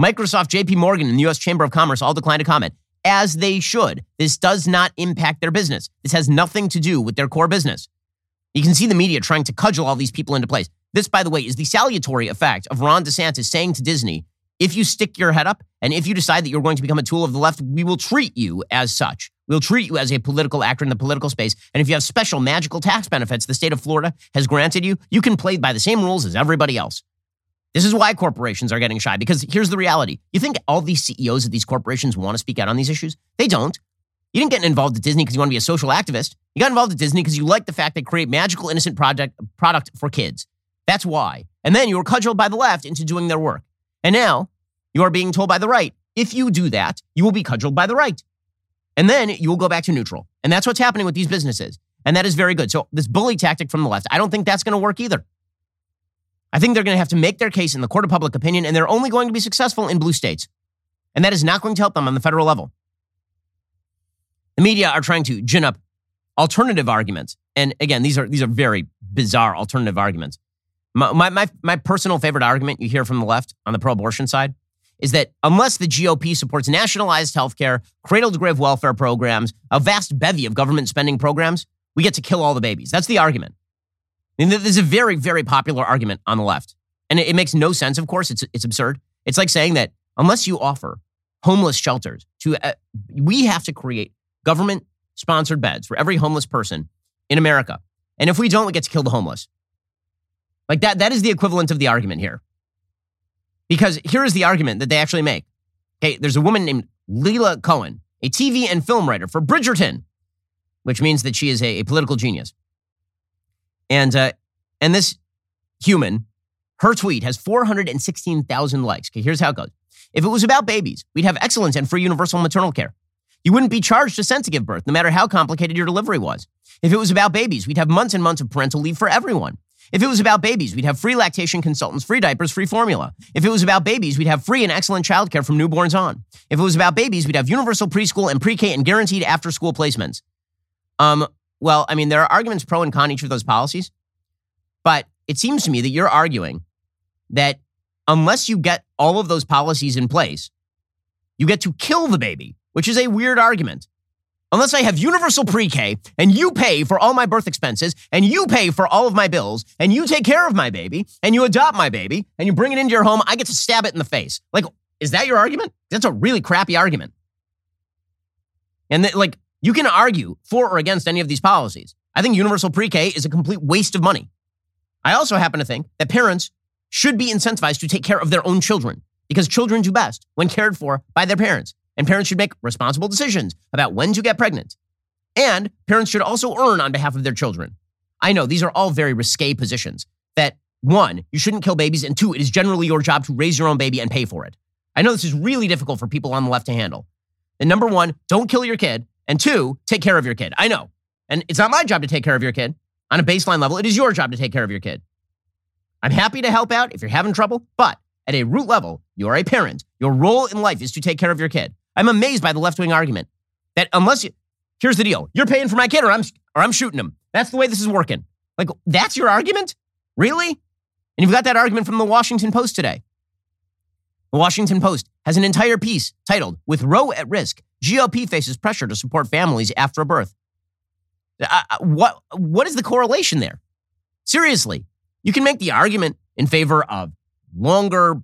Microsoft, JP Morgan, and the US Chamber of Commerce all declined to comment, as they should. This does not impact their business. This has nothing to do with their core business. You can see the media trying to cudgel all these people into place. This, by the way, is the salutary effect of Ron DeSantis saying to Disney, if you stick your head up and if you decide that you're going to become a tool of the left, we will treat you as such. We'll treat you as a political actor in the political space. And if you have special magical tax benefits the state of Florida has granted you, you can play by the same rules as everybody else. This is why corporations are getting shy because here's the reality. You think all these CEOs of these corporations want to speak out on these issues? They don't. You didn't get involved at Disney because you want to be a social activist. You got involved at Disney because you like the fact they create magical, innocent project, product for kids. That's why. And then you were cudgeled by the left into doing their work. And now you are being told by the right, if you do that, you will be cudgeled by the right. And then you will go back to neutral. And that's what's happening with these businesses. And that is very good. So, this bully tactic from the left, I don't think that's going to work either. I think they're going to have to make their case in the court of public opinion, and they're only going to be successful in blue states. And that is not going to help them on the federal level. The media are trying to gin up alternative arguments. And again, these are, these are very bizarre alternative arguments. My, my, my, personal favorite argument you hear from the left on the pro abortion side is that unless the GOP supports nationalized health care, cradle to grave welfare programs, a vast bevy of government spending programs, we get to kill all the babies. That's the argument. And there's a very, very popular argument on the left. And it, it makes no sense, of course. It's, it's absurd. It's like saying that unless you offer homeless shelters to, uh, we have to create government sponsored beds for every homeless person in America. And if we don't, we get to kill the homeless. Like that, that is the equivalent of the argument here. Because here is the argument that they actually make. Okay, there's a woman named Leila Cohan, a TV and film writer for Bridgerton, which means that she is a, a political genius. And uh, and this human, her tweet has 416,000 likes. Okay, here's how it goes. If it was about babies, we'd have excellent and free universal maternal care. You wouldn't be charged a cent to give birth, no matter how complicated your delivery was. If it was about babies, we'd have months and months of parental leave for everyone. If it was about babies, we'd have free lactation consultants, free diapers, free formula. If it was about babies, we'd have free and excellent childcare from newborns on. If it was about babies, we'd have universal preschool and pre-K and guaranteed after-school placements. Um, well, I mean, there are arguments pro and con each of those policies, but it seems to me that you're arguing that unless you get all of those policies in place, you get to kill the baby, which is a weird argument unless I have universal pre K and you pay for all my birth expenses and you pay for all of my bills and you take care of my baby and you adopt my baby and you bring it into your home, I get to stab it in the face. Like, is that your argument? That's a really crappy argument. And that, like, you can argue for or against any of these policies. I think universal pre K is a complete waste of money. I also happen to think that parents should be incentivized to take care of their own children because children do best when cared for by their parents and parents should make responsible decisions about when to get pregnant. And parents should also earn on behalf of their children. I know these are all very risque positions that one, you shouldn't kill babies, and two, it is generally your job to raise your own baby and pay for it. I know this is really difficult for people on the left to handle. And number one, don't kill your kid. And two, take care of your kid. I know. And it's not my job to take care of your kid. On a baseline level, it is your job to take care of your kid. I'm happy to help out if you're having trouble, but at a root level, you are a parent. Your role in life is to take care of your kid. I'm amazed by the left wing argument that unless you, here's the deal, you're paying for my kid or I'm, or I'm shooting him. That's the way this is working. Like, that's your argument? Really? And you've got that argument from the Washington Post today. The Washington Post has an entire piece titled, With Roe at Risk, GOP Faces Pressure to Support Families After a Birth. Uh, uh, what, what is the correlation there? Seriously, you can make the argument in favor of longer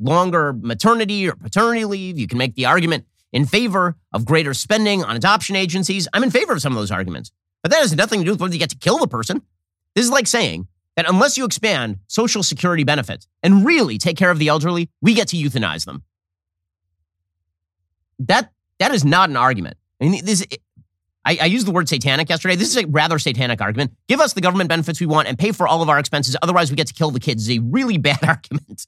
longer maternity or paternity leave. You can make the argument in favor of greater spending on adoption agencies. I'm in favor of some of those arguments, but that has nothing to do with whether you get to kill the person. This is like saying that unless you expand Social Security benefits and really take care of the elderly, we get to euthanize them. That that is not an argument. I mean, this. I, I used the word satanic yesterday. This is a rather satanic argument. Give us the government benefits we want and pay for all of our expenses. Otherwise, we get to kill the kids. Is a really bad argument.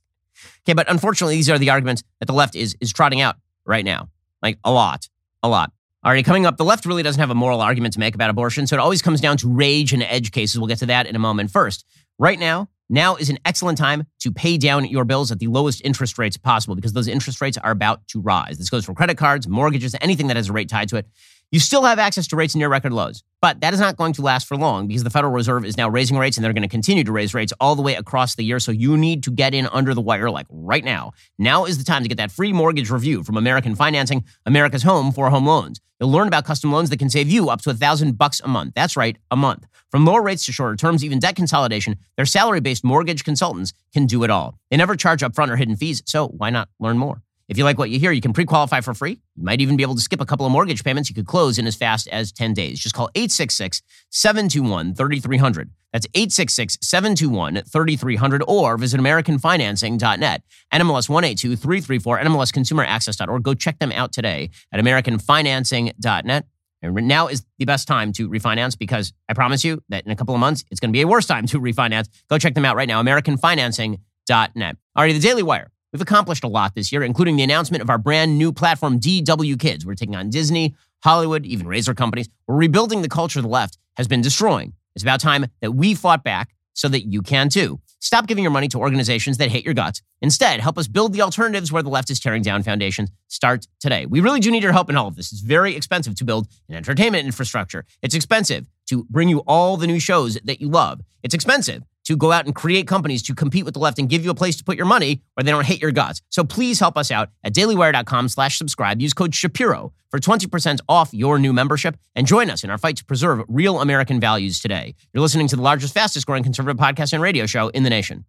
Okay, but unfortunately, these are the arguments that the left is is trotting out right now. Like a lot, a lot. Already coming up, the left really doesn't have a moral argument to make about abortion, so it always comes down to rage and edge cases. We'll get to that in a moment. First, right now, now is an excellent time to pay down your bills at the lowest interest rates possible because those interest rates are about to rise. This goes for credit cards, mortgages, anything that has a rate tied to it. You still have access to rates near record lows, but that is not going to last for long because the Federal Reserve is now raising rates and they're going to continue to raise rates all the way across the year. So you need to get in under the wire like right now. Now is the time to get that free mortgage review from American Financing, America's home for home loans. You'll learn about custom loans that can save you up to a thousand bucks a month. That's right, a month. From lower rates to shorter terms, even debt consolidation, their salary-based mortgage consultants can do it all. They never charge upfront or hidden fees, so why not learn more? If you like what you hear, you can pre qualify for free. You might even be able to skip a couple of mortgage payments you could close in as fast as 10 days. Just call 866 721 3300. That's 866 721 3300 or visit AmericanFinancing.net. NMLS 182334, NMLSConsumerAccess.org. Go check them out today at AmericanFinancing.net. And now is the best time to refinance because I promise you that in a couple of months, it's going to be a worse time to refinance. Go check them out right now, AmericanFinancing.net. All right, the Daily Wire. We've accomplished a lot this year, including the announcement of our brand new platform, DW Kids. We're taking on Disney, Hollywood, even razor companies. We're rebuilding the culture the left has been destroying. It's about time that we fought back so that you can too. Stop giving your money to organizations that hate your guts. Instead, help us build the alternatives where the left is tearing down foundations. Start today. We really do need your help in all of this. It's very expensive to build an entertainment infrastructure. It's expensive to bring you all the new shows that you love. It's expensive to go out and create companies to compete with the left and give you a place to put your money where they don't hate your guts. So please help us out at dailywire.com slash subscribe. Use code Shapiro for 20% off your new membership and join us in our fight to preserve real American values today. You're listening to the largest, fastest growing conservative podcast and radio show in the nation.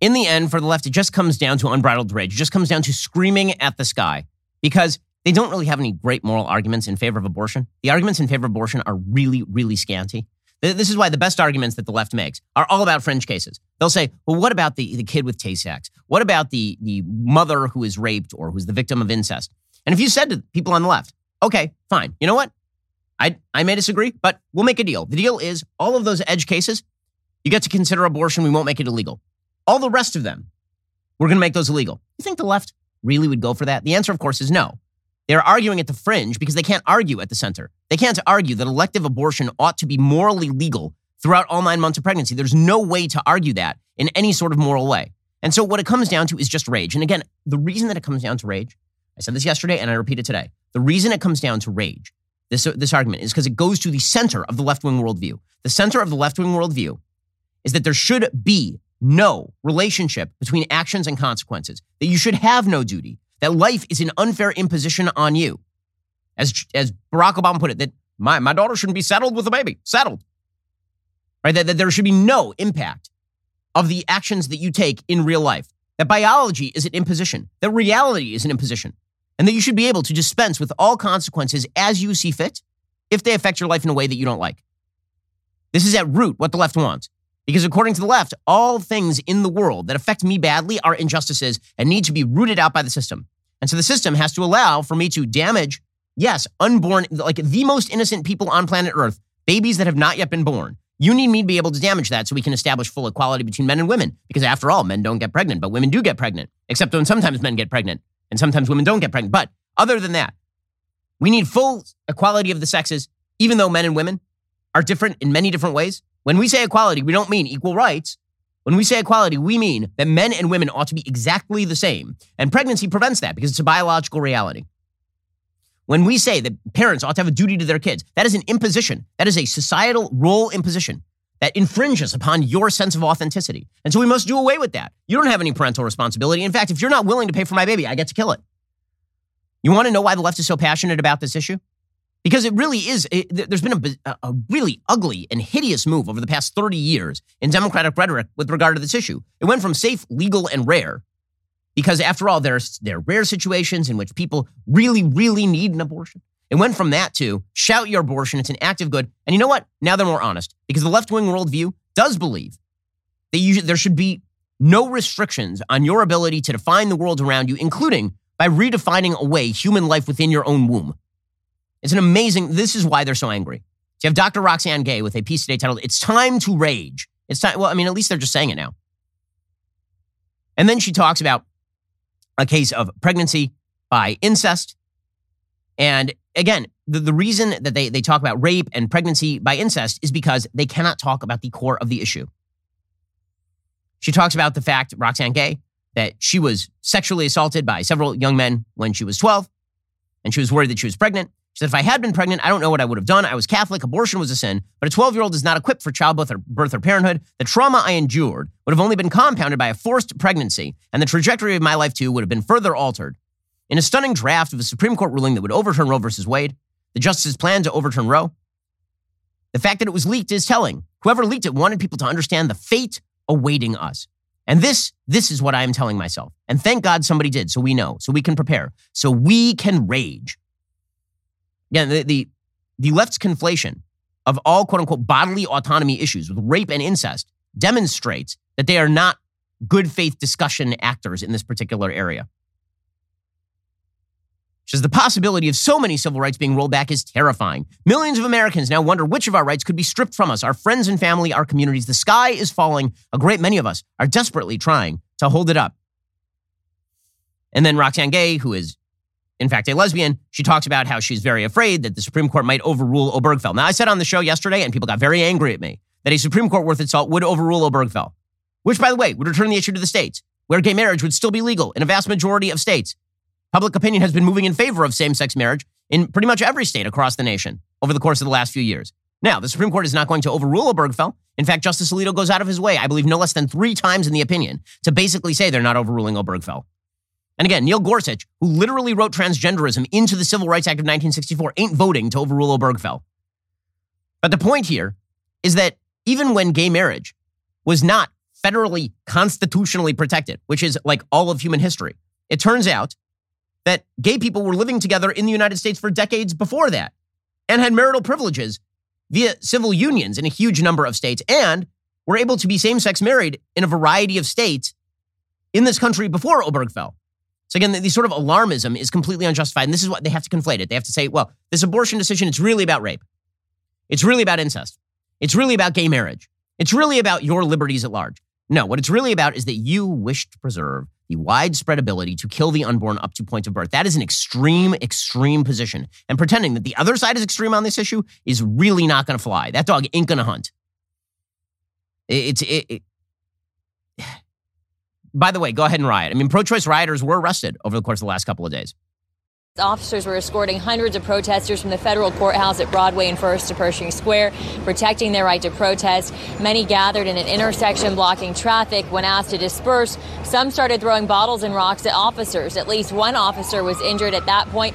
In the end, for the left, it just comes down to unbridled rage. It just comes down to screaming at the sky because they don't really have any great moral arguments in favor of abortion. The arguments in favor of abortion are really, really scanty. This is why the best arguments that the left makes are all about fringe cases. They'll say, well, what about the, the kid with Tay Sachs? What about the, the mother who is raped or who's the victim of incest? And if you said to people on the left, okay, fine, you know what? I, I may disagree, but we'll make a deal. The deal is all of those edge cases, you get to consider abortion, we won't make it illegal. All the rest of them, we're going to make those illegal. You think the left really would go for that? The answer, of course, is no. They're arguing at the fringe because they can't argue at the center. They can't argue that elective abortion ought to be morally legal throughout all nine months of pregnancy. There's no way to argue that in any sort of moral way. And so what it comes down to is just rage. And again, the reason that it comes down to rage, I said this yesterday and I repeat it today. The reason it comes down to rage, this, this argument, is because it goes to the center of the left wing worldview. The center of the left wing worldview is that there should be no relationship between actions and consequences, that you should have no duty, that life is an unfair imposition on you. As, as Barack Obama put it, that my, my daughter shouldn't be settled with a baby, settled. Right? That, that there should be no impact of the actions that you take in real life. That biology is an imposition, that reality is an imposition, and that you should be able to dispense with all consequences as you see fit if they affect your life in a way that you don't like. This is at root what the left wants. Because according to the left, all things in the world that affect me badly are injustices and need to be rooted out by the system. And so the system has to allow for me to damage, yes, unborn, like the most innocent people on planet Earth, babies that have not yet been born. You need me to be able to damage that so we can establish full equality between men and women. Because after all, men don't get pregnant, but women do get pregnant, except when sometimes men get pregnant and sometimes women don't get pregnant. But other than that, we need full equality of the sexes, even though men and women are different in many different ways. When we say equality, we don't mean equal rights. When we say equality, we mean that men and women ought to be exactly the same. And pregnancy prevents that because it's a biological reality. When we say that parents ought to have a duty to their kids, that is an imposition. That is a societal role imposition that infringes upon your sense of authenticity. And so we must do away with that. You don't have any parental responsibility. In fact, if you're not willing to pay for my baby, I get to kill it. You want to know why the left is so passionate about this issue? Because it really is, it, there's been a, a really ugly and hideous move over the past 30 years in Democratic rhetoric with regard to this issue. It went from safe, legal, and rare, because after all, there's, there are rare situations in which people really, really need an abortion. It went from that to shout your abortion, it's an active good. And you know what? Now they're more honest because the left wing worldview does believe that you, there should be no restrictions on your ability to define the world around you, including by redefining away human life within your own womb. It's an amazing, this is why they're so angry. So you have Dr. Roxane Gay with a piece today titled, It's Time to Rage. It's time, well, I mean, at least they're just saying it now. And then she talks about a case of pregnancy by incest. And again, the, the reason that they, they talk about rape and pregnancy by incest is because they cannot talk about the core of the issue. She talks about the fact, Roxane Gay, that she was sexually assaulted by several young men when she was 12, and she was worried that she was pregnant. She said, if I had been pregnant, I don't know what I would have done. I was Catholic. Abortion was a sin. But a 12 year old is not equipped for childbirth or, birth or parenthood. The trauma I endured would have only been compounded by a forced pregnancy, and the trajectory of my life, too, would have been further altered. In a stunning draft of a Supreme Court ruling that would overturn Roe versus Wade, the justices plan to overturn Roe. The fact that it was leaked is telling. Whoever leaked it wanted people to understand the fate awaiting us. And this, this is what I am telling myself. And thank God somebody did, so we know, so we can prepare, so we can rage. Again, the, the, the left's conflation of all quote unquote bodily autonomy issues with rape and incest demonstrates that they are not good faith discussion actors in this particular area. Says the possibility of so many civil rights being rolled back is terrifying. Millions of Americans now wonder which of our rights could be stripped from us our friends and family, our communities. The sky is falling. A great many of us are desperately trying to hold it up. And then Roxane Gay, who is in fact, a lesbian, she talks about how she's very afraid that the Supreme Court might overrule Obergefell. Now, I said on the show yesterday, and people got very angry at me, that a Supreme Court worth its salt would overrule Obergefell, which, by the way, would return the issue to the states, where gay marriage would still be legal in a vast majority of states. Public opinion has been moving in favor of same sex marriage in pretty much every state across the nation over the course of the last few years. Now, the Supreme Court is not going to overrule Obergefell. In fact, Justice Alito goes out of his way, I believe no less than three times in the opinion, to basically say they're not overruling Obergefell. And again, Neil Gorsuch, who literally wrote transgenderism into the Civil Rights Act of 1964, ain't voting to overrule Obergefell. But the point here is that even when gay marriage was not federally constitutionally protected, which is like all of human history, it turns out that gay people were living together in the United States for decades before that and had marital privileges via civil unions in a huge number of states, and were able to be same sex married in a variety of states in this country before Obergefell. So again, the sort of alarmism is completely unjustified. And this is what they have to conflate it. They have to say, well, this abortion decision, it's really about rape. It's really about incest. It's really about gay marriage. It's really about your liberties at large. No, what it's really about is that you wish to preserve the widespread ability to kill the unborn up to point of birth. That is an extreme, extreme position. And pretending that the other side is extreme on this issue is really not going to fly. That dog ain't going to hunt. It's it, it, by the way, go ahead and riot. I mean, pro choice rioters were arrested over the course of the last couple of days. Officers were escorting hundreds of protesters from the federal courthouse at Broadway and First to Pershing Square, protecting their right to protest. Many gathered in an intersection blocking traffic. When asked to disperse, some started throwing bottles and rocks at officers. At least one officer was injured at that point.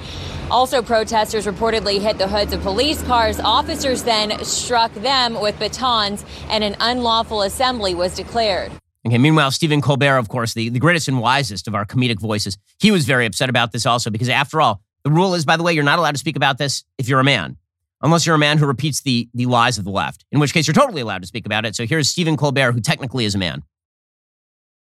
Also, protesters reportedly hit the hoods of police cars. Officers then struck them with batons, and an unlawful assembly was declared. Okay, meanwhile, Stephen Colbert, of course, the, the greatest and wisest of our comedic voices, he was very upset about this also because, after all, the rule is, by the way, you're not allowed to speak about this if you're a man, unless you're a man who repeats the, the lies of the left, in which case you're totally allowed to speak about it. So here's Stephen Colbert, who technically is a man.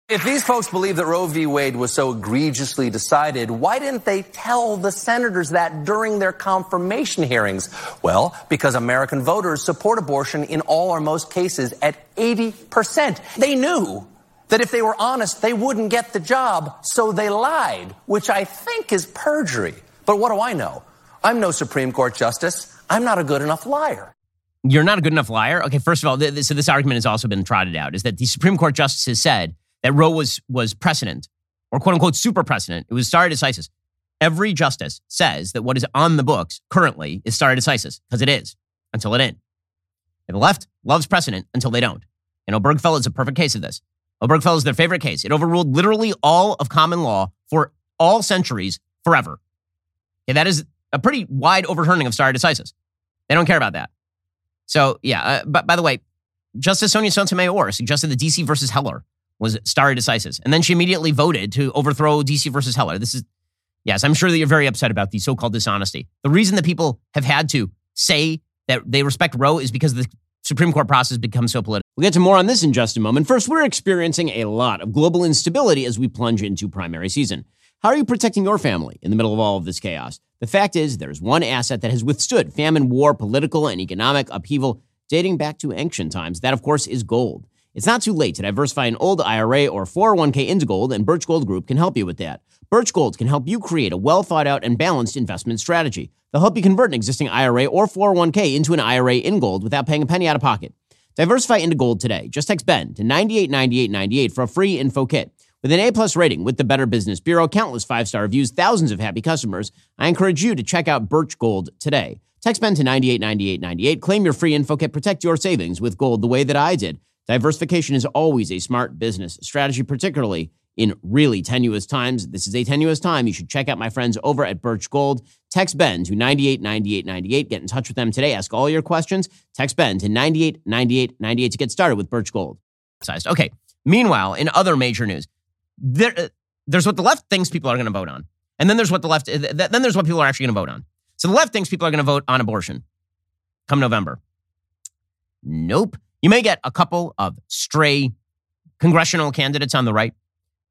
If these folks believe that Roe v. Wade was so egregiously decided, why didn't they tell the senators that during their confirmation hearings? Well, because American voters support abortion in all or most cases at 80%. They knew that if they were honest, they wouldn't get the job, so they lied, which I think is perjury. But what do I know? I'm no Supreme Court justice. I'm not a good enough liar. You're not a good enough liar? Okay, first of all, th- so this argument has also been trotted out is that the Supreme Court justices said that Roe was, was precedent or quote unquote super precedent. It was stare decisis. Every justice says that what is on the books currently is stare decisis because it is until it ain't. And the left loves precedent until they don't. And Obergefell is a perfect case of this. Obergefell is their favorite case. It overruled literally all of common law for all centuries forever. Okay, that is a pretty wide overturning of stare decisis. They don't care about that. So, yeah, uh, but by the way, Justice Sonia Sotomayor suggested the DC versus Heller was stare decisis. And then she immediately voted to overthrow DC versus Heller. This is, yes, I'm sure that you're very upset about the so called dishonesty. The reason that people have had to say that they respect Roe is because the Supreme Court process becomes so political. We'll get to more on this in just a moment. First, we're experiencing a lot of global instability as we plunge into primary season. How are you protecting your family in the middle of all of this chaos? The fact is, there's one asset that has withstood famine, war, political, and economic upheaval dating back to ancient times. That, of course, is gold. It's not too late to diversify an old IRA or 401k into gold, and Birch Gold Group can help you with that. Birch Gold can help you create a well thought out and balanced investment strategy. They'll help you convert an existing IRA or 401k into an IRA in gold without paying a penny out of pocket. Diversify into gold today. Just text Ben to 989898 for a free info kit. With an A plus rating with the Better Business Bureau, countless five star reviews, thousands of happy customers, I encourage you to check out Birch Gold today. Text Ben to 989898. Claim your free info kit. Protect your savings with gold the way that I did. Diversification is always a smart business strategy, particularly in really tenuous times. This is a tenuous time. You should check out my friends over at Birch Gold. Text Ben to 989898. Get in touch with them today. Ask all your questions. Text Ben to 989898 to get started with Birch Gold. Okay. Meanwhile, in other major news, there, uh, there's what the left thinks people are going to vote on. And then there's what the left, uh, then there's what people are actually going to vote on. So the left thinks people are going to vote on abortion come November. Nope. You may get a couple of stray congressional candidates on the right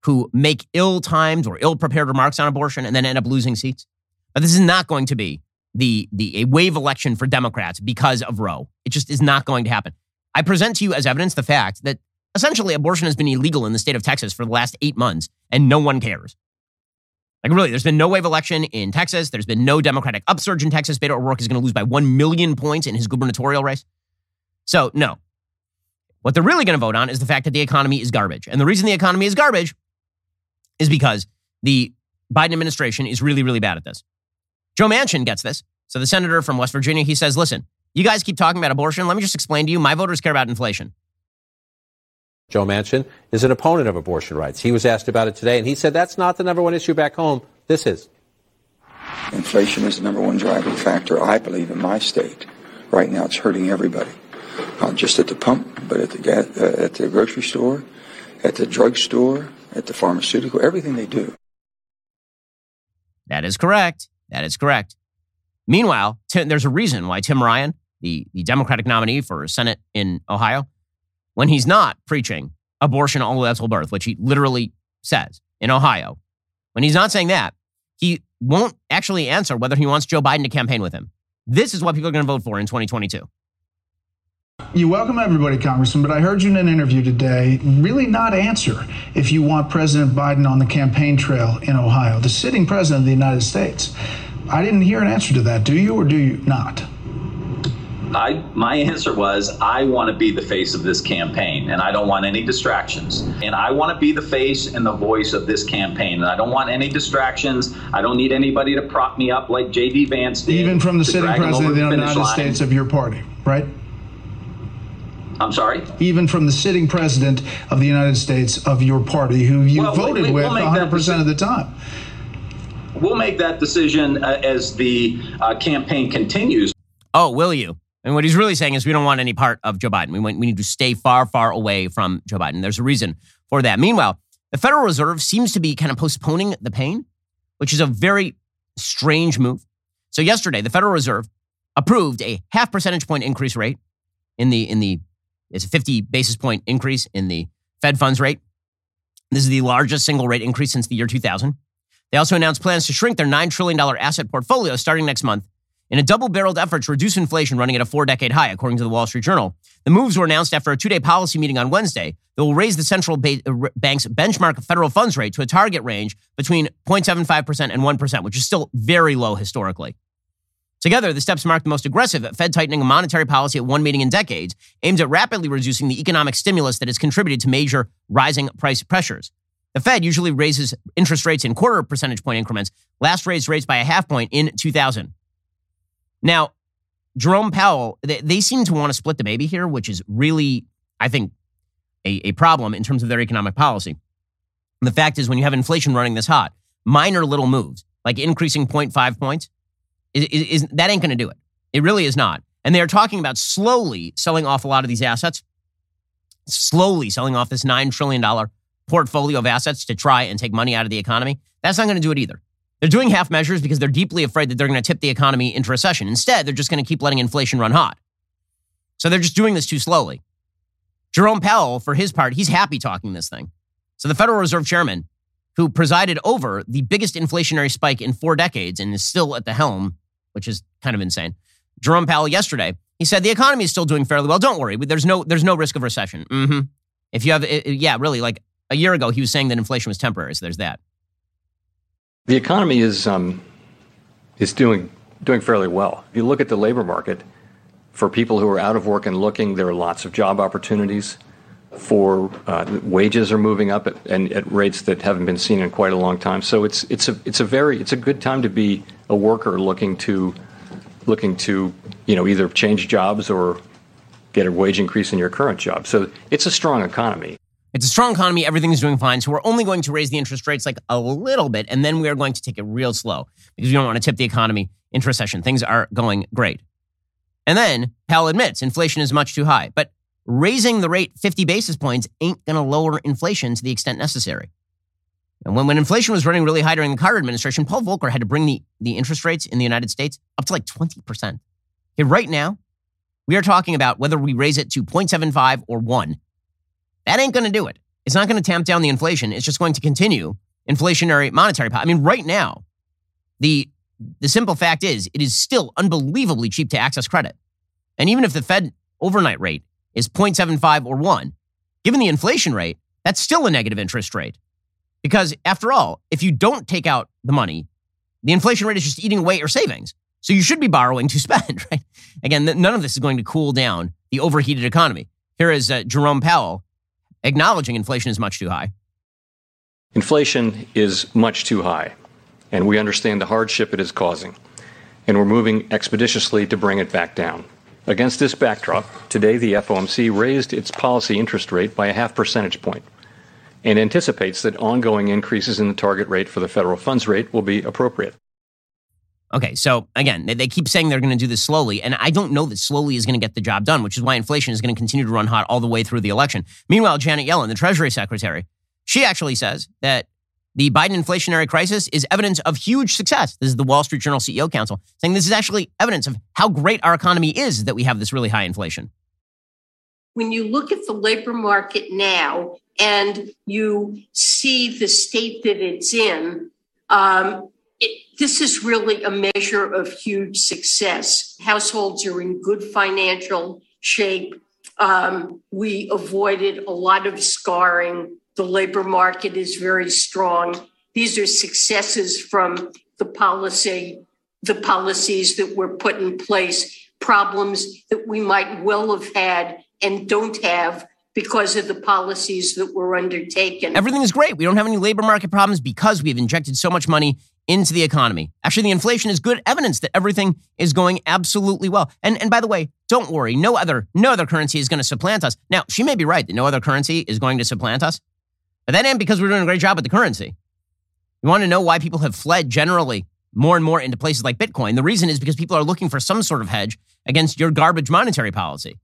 who make ill timed or ill prepared remarks on abortion and then end up losing seats. But this is not going to be the, the a wave election for Democrats because of Roe. It just is not going to happen. I present to you as evidence the fact that essentially abortion has been illegal in the state of Texas for the last eight months and no one cares. Like, really, there's been no wave election in Texas. There's been no Democratic upsurge in Texas. Beto O'Rourke is going to lose by 1 million points in his gubernatorial race. So, no. What they're really going to vote on is the fact that the economy is garbage. And the reason the economy is garbage is because the Biden administration is really, really bad at this. Joe Manchin gets this. So, the senator from West Virginia, he says, listen, you guys keep talking about abortion. Let me just explain to you my voters care about inflation. Joe Manchin is an opponent of abortion rights. He was asked about it today, and he said that's not the number one issue back home. This is. Inflation is the number one driving factor, I believe, in my state. Right now, it's hurting everybody, not just at the pump, but at the gas, uh, at the grocery store, at the drugstore, at the pharmaceutical, everything they do. That is correct. That is correct. Meanwhile, Tim, there's a reason why Tim Ryan the, the Democratic nominee for Senate in Ohio, when he's not preaching abortion all till birth, which he literally says in Ohio, when he's not saying that, he won't actually answer whether he wants Joe Biden to campaign with him. This is what people are going to vote for in 2022. You welcome everybody, Congressman, but I heard you in an interview today really not answer if you want President Biden on the campaign trail in Ohio, the sitting president of the United States. I didn't hear an answer to that. Do you or do you not? I, my answer was I want to be the face of this campaign and I don't want any distractions. And I want to be the face and the voice of this campaign. And I don't want any distractions. I don't need anybody to prop me up like J.D. Vance did. Even from the sitting president of the United line. States of your party, right? I'm sorry? Even from the sitting president of the United States of your party, who you well, voted we, we, with we'll 100% of the time. We'll make that decision uh, as the uh, campaign continues. Oh, will you? And what he's really saying is we don't want any part of Joe Biden. We, want, we need to stay far, far away from Joe Biden. There's a reason for that. Meanwhile, the Federal Reserve seems to be kind of postponing the pain, which is a very strange move. So yesterday, the Federal Reserve approved a half percentage point increase rate in the in the it's a 50 basis point increase in the Fed funds rate. This is the largest single rate increase since the year 2000. They also announced plans to shrink their $9 trillion asset portfolio starting next month in a double barreled effort to reduce inflation running at a four decade high, according to the Wall Street Journal. The moves were announced after a two day policy meeting on Wednesday that will raise the central uh, bank's benchmark federal funds rate to a target range between 0.75% and 1%, which is still very low historically. Together, the steps mark the most aggressive Fed tightening of monetary policy at one meeting in decades, aimed at rapidly reducing the economic stimulus that has contributed to major rising price pressures. The Fed usually raises interest rates in quarter percentage point increments, last raised rates by a half point in 2000. Now, Jerome Powell, they, they seem to want to split the baby here, which is really, I think, a, a problem in terms of their economic policy. The fact is, when you have inflation running this hot, minor little moves, like increasing 0.5 points, is, is, that ain't going to do it. It really is not. And they are talking about slowly selling off a lot of these assets, slowly selling off this $9 trillion portfolio of assets to try and take money out of the economy. That's not going to do it either. They're doing half measures because they're deeply afraid that they're going to tip the economy into recession. Instead, they're just going to keep letting inflation run hot. So they're just doing this too slowly. Jerome Powell, for his part, he's happy talking this thing. So the Federal Reserve Chairman, who presided over the biggest inflationary spike in four decades and is still at the helm, which is kind of insane. Jerome Powell yesterday, he said the economy is still doing fairly well. Don't worry, there's no there's no risk of recession. Mm-hmm. If you have, yeah, really, like a year ago, he was saying that inflation was temporary. So there's that. The economy is um, is doing doing fairly well. If you look at the labor market, for people who are out of work and looking, there are lots of job opportunities. For uh, wages are moving up at, and at rates that haven't been seen in quite a long time. So it's it's a it's a very it's a good time to be a worker looking to looking to you know either change jobs or get a wage increase in your current job. So it's a strong economy. It's a strong economy. Everything's doing fine. So we're only going to raise the interest rates like a little bit, and then we are going to take it real slow because we don't want to tip the economy into recession. Things are going great. And then Powell admits inflation is much too high, but raising the rate 50 basis points ain't going to lower inflation to the extent necessary. And when, when inflation was running really high during the Carter administration, Paul Volcker had to bring the, the interest rates in the United States up to like 20%. Okay, right now, we are talking about whether we raise it to 0.75 or 1 that ain't going to do it. It's not going to tamp down the inflation. It's just going to continue inflationary monetary policy. I mean, right now, the the simple fact is it is still unbelievably cheap to access credit. And even if the Fed overnight rate is 0.75 or 1, given the inflation rate, that's still a negative interest rate. Because after all, if you don't take out the money, the inflation rate is just eating away your savings. So you should be borrowing to spend, right? Again, none of this is going to cool down the overheated economy. Here is uh, Jerome Powell acknowledging inflation is much too high. Inflation is much too high, and we understand the hardship it is causing, and we're moving expeditiously to bring it back down. Against this backdrop, today the FOMC raised its policy interest rate by a half percentage point and anticipates that ongoing increases in the target rate for the federal funds rate will be appropriate. Okay, so again, they, they keep saying they're going to do this slowly, and I don't know that slowly is going to get the job done, which is why inflation is going to continue to run hot all the way through the election. Meanwhile, Janet Yellen, the Treasury Secretary, she actually says that the Biden inflationary crisis is evidence of huge success. This is the Wall Street Journal CEO Council saying this is actually evidence of how great our economy is that we have this really high inflation. When you look at the labor market now and you see the state that it's in, um, it, this is really a measure of huge success. Households are in good financial shape. Um, we avoided a lot of scarring the labor market is very strong. These are successes from the policy, the policies that were put in place, problems that we might well have had and don't have because of the policies that were undertaken. Everything is great. We don't have any labor market problems because we've injected so much money into the economy. Actually, the inflation is good evidence that everything is going absolutely well. And and by the way, don't worry, no other no other currency is going to supplant us. Now, she may be right that no other currency is going to supplant us. But that ain't because we're doing a great job with the currency. You want to know why people have fled generally more and more into places like Bitcoin? The reason is because people are looking for some sort of hedge against your garbage monetary policy.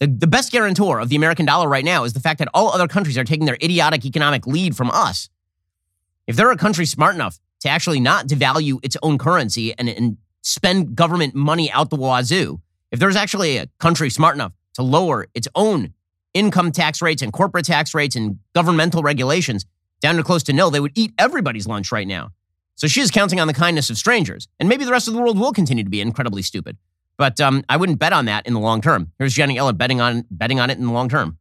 The, the best guarantor of the American dollar right now is the fact that all other countries are taking their idiotic economic lead from us. If there are a country smart enough to actually not devalue its own currency and, and spend government money out the wazoo, if there's actually a country smart enough to lower its own income tax rates and corporate tax rates and governmental regulations down to close to nil, they would eat everybody's lunch right now. So she is counting on the kindness of strangers. And maybe the rest of the world will continue to be incredibly stupid. But um, I wouldn't bet on that in the long term. Here's Janet Yellen betting on, betting on it in the long term.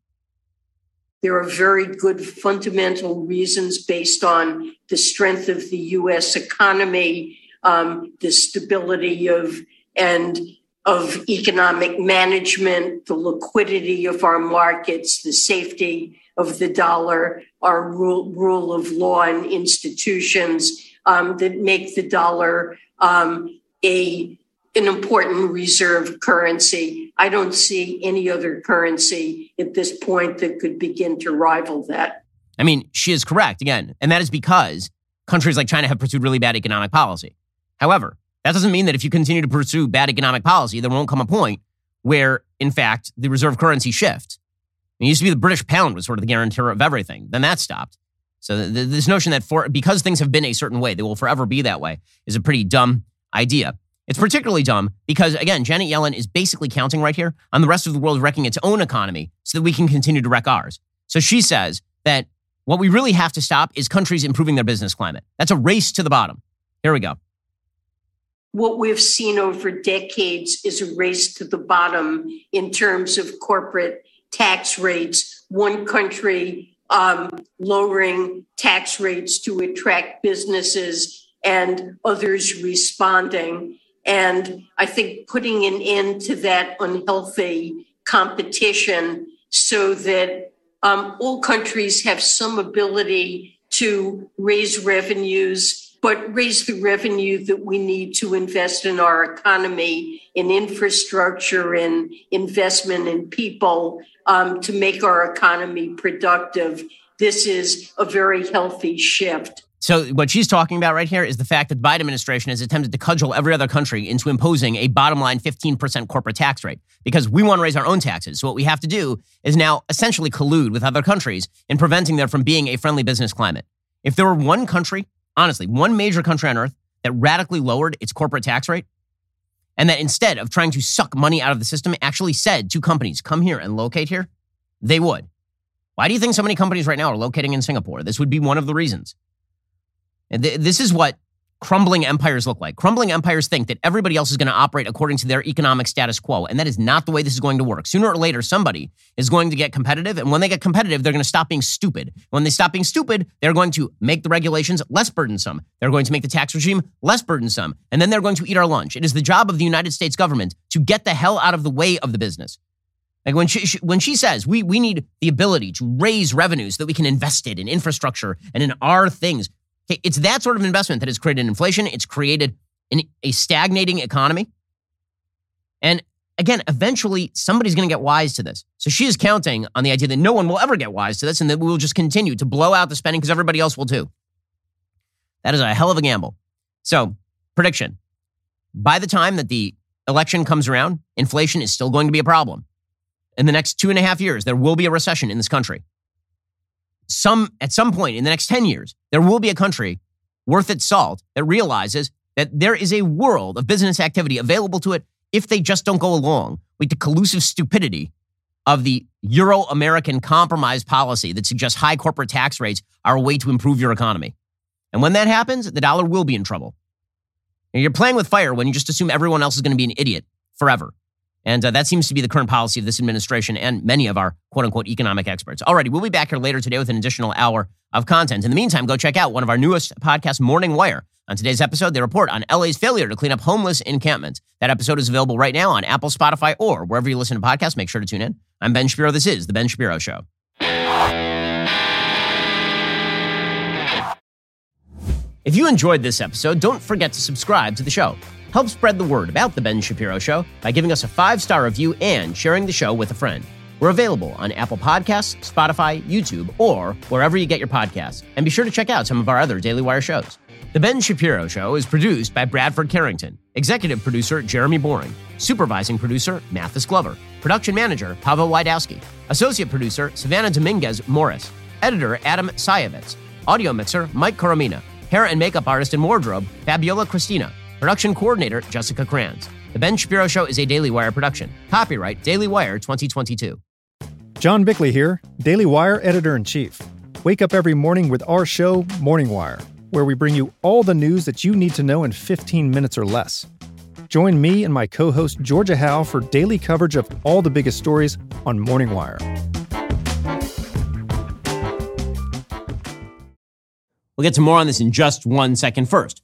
There are very good fundamental reasons based on the strength of the U.S. economy, um, the stability of and of economic management, the liquidity of our markets, the safety of the dollar, our rule, rule of law and institutions um, that make the dollar um, a an important reserve currency. I don't see any other currency at this point that could begin to rival that. I mean, she is correct again, and that is because countries like China have pursued really bad economic policy. However, that doesn't mean that if you continue to pursue bad economic policy, there won't come a point where, in fact, the reserve currency shifts. It used to be the British pound was sort of the guarantor of everything. Then that stopped. So this notion that for because things have been a certain way, they will forever be that way is a pretty dumb idea. It's particularly dumb because, again, Janet Yellen is basically counting right here on the rest of the world wrecking its own economy so that we can continue to wreck ours. So she says that what we really have to stop is countries improving their business climate. That's a race to the bottom. Here we go what we've seen over decades is a race to the bottom in terms of corporate tax rates. One country um, lowering tax rates to attract businesses and others responding. And I think putting an end to that unhealthy competition so that um, all countries have some ability to raise revenues but raise the revenue that we need to invest in our economy, in infrastructure, in investment in people um, to make our economy productive. This is a very healthy shift. So, what she's talking about right here is the fact that the Biden administration has attempted to cudgel every other country into imposing a bottom line 15% corporate tax rate because we want to raise our own taxes. So, what we have to do is now essentially collude with other countries in preventing them from being a friendly business climate. If there were one country honestly, one major country on earth that radically lowered its corporate tax rate and that instead of trying to suck money out of the system, actually said to companies, come here and locate here, they would. Why do you think so many companies right now are locating in Singapore? This would be one of the reasons. This is what crumbling empires look like. Crumbling empires think that everybody else is going to operate according to their economic status quo. And that is not the way this is going to work. Sooner or later, somebody is going to get competitive. And when they get competitive, they're going to stop being stupid. When they stop being stupid, they're going to make the regulations less burdensome. They're going to make the tax regime less burdensome. And then they're going to eat our lunch. It is the job of the United States government to get the hell out of the way of the business. Like when she, she, when she says we we need the ability to raise revenues that we can invest it in infrastructure and in our things, Okay, it's that sort of investment that has created inflation. It's created an, a stagnating economy. And again, eventually somebody's going to get wise to this. So she is counting on the idea that no one will ever get wise to this and that we will just continue to blow out the spending because everybody else will too. That is a hell of a gamble. So, prediction by the time that the election comes around, inflation is still going to be a problem. In the next two and a half years, there will be a recession in this country. Some at some point in the next 10 years, there will be a country worth its salt that realizes that there is a world of business activity available to it if they just don't go along with the collusive stupidity of the Euro American compromise policy that suggests high corporate tax rates are a way to improve your economy. And when that happens, the dollar will be in trouble. And you're playing with fire when you just assume everyone else is going to be an idiot forever. And uh, that seems to be the current policy of this administration and many of our quote unquote economic experts. Alrighty, we'll be back here later today with an additional hour of content. In the meantime, go check out one of our newest podcasts, Morning Wire. On today's episode, they report on LA's failure to clean up homeless encampments. That episode is available right now on Apple, Spotify, or wherever you listen to podcasts. Make sure to tune in. I'm Ben Shapiro. This is The Ben Shapiro Show. If you enjoyed this episode, don't forget to subscribe to the show. Help spread the word about The Ben Shapiro Show by giving us a five star review and sharing the show with a friend. We're available on Apple Podcasts, Spotify, YouTube, or wherever you get your podcasts. And be sure to check out some of our other Daily Wire shows. The Ben Shapiro Show is produced by Bradford Carrington, executive producer Jeremy Boring, supervising producer Mathis Glover, production manager Pavel Wydowski, associate producer Savannah Dominguez Morris, editor Adam Sayevitz, audio mixer Mike Coromina, hair and makeup artist and wardrobe Fabiola Christina. Production coordinator Jessica Kranz. The Ben Shapiro Show is a Daily Wire production. Copyright Daily Wire 2022. John Bickley here, Daily Wire editor in chief. Wake up every morning with our show, Morning Wire, where we bring you all the news that you need to know in 15 minutes or less. Join me and my co host, Georgia Howe, for daily coverage of all the biggest stories on Morning Wire. We'll get to more on this in just one second. First,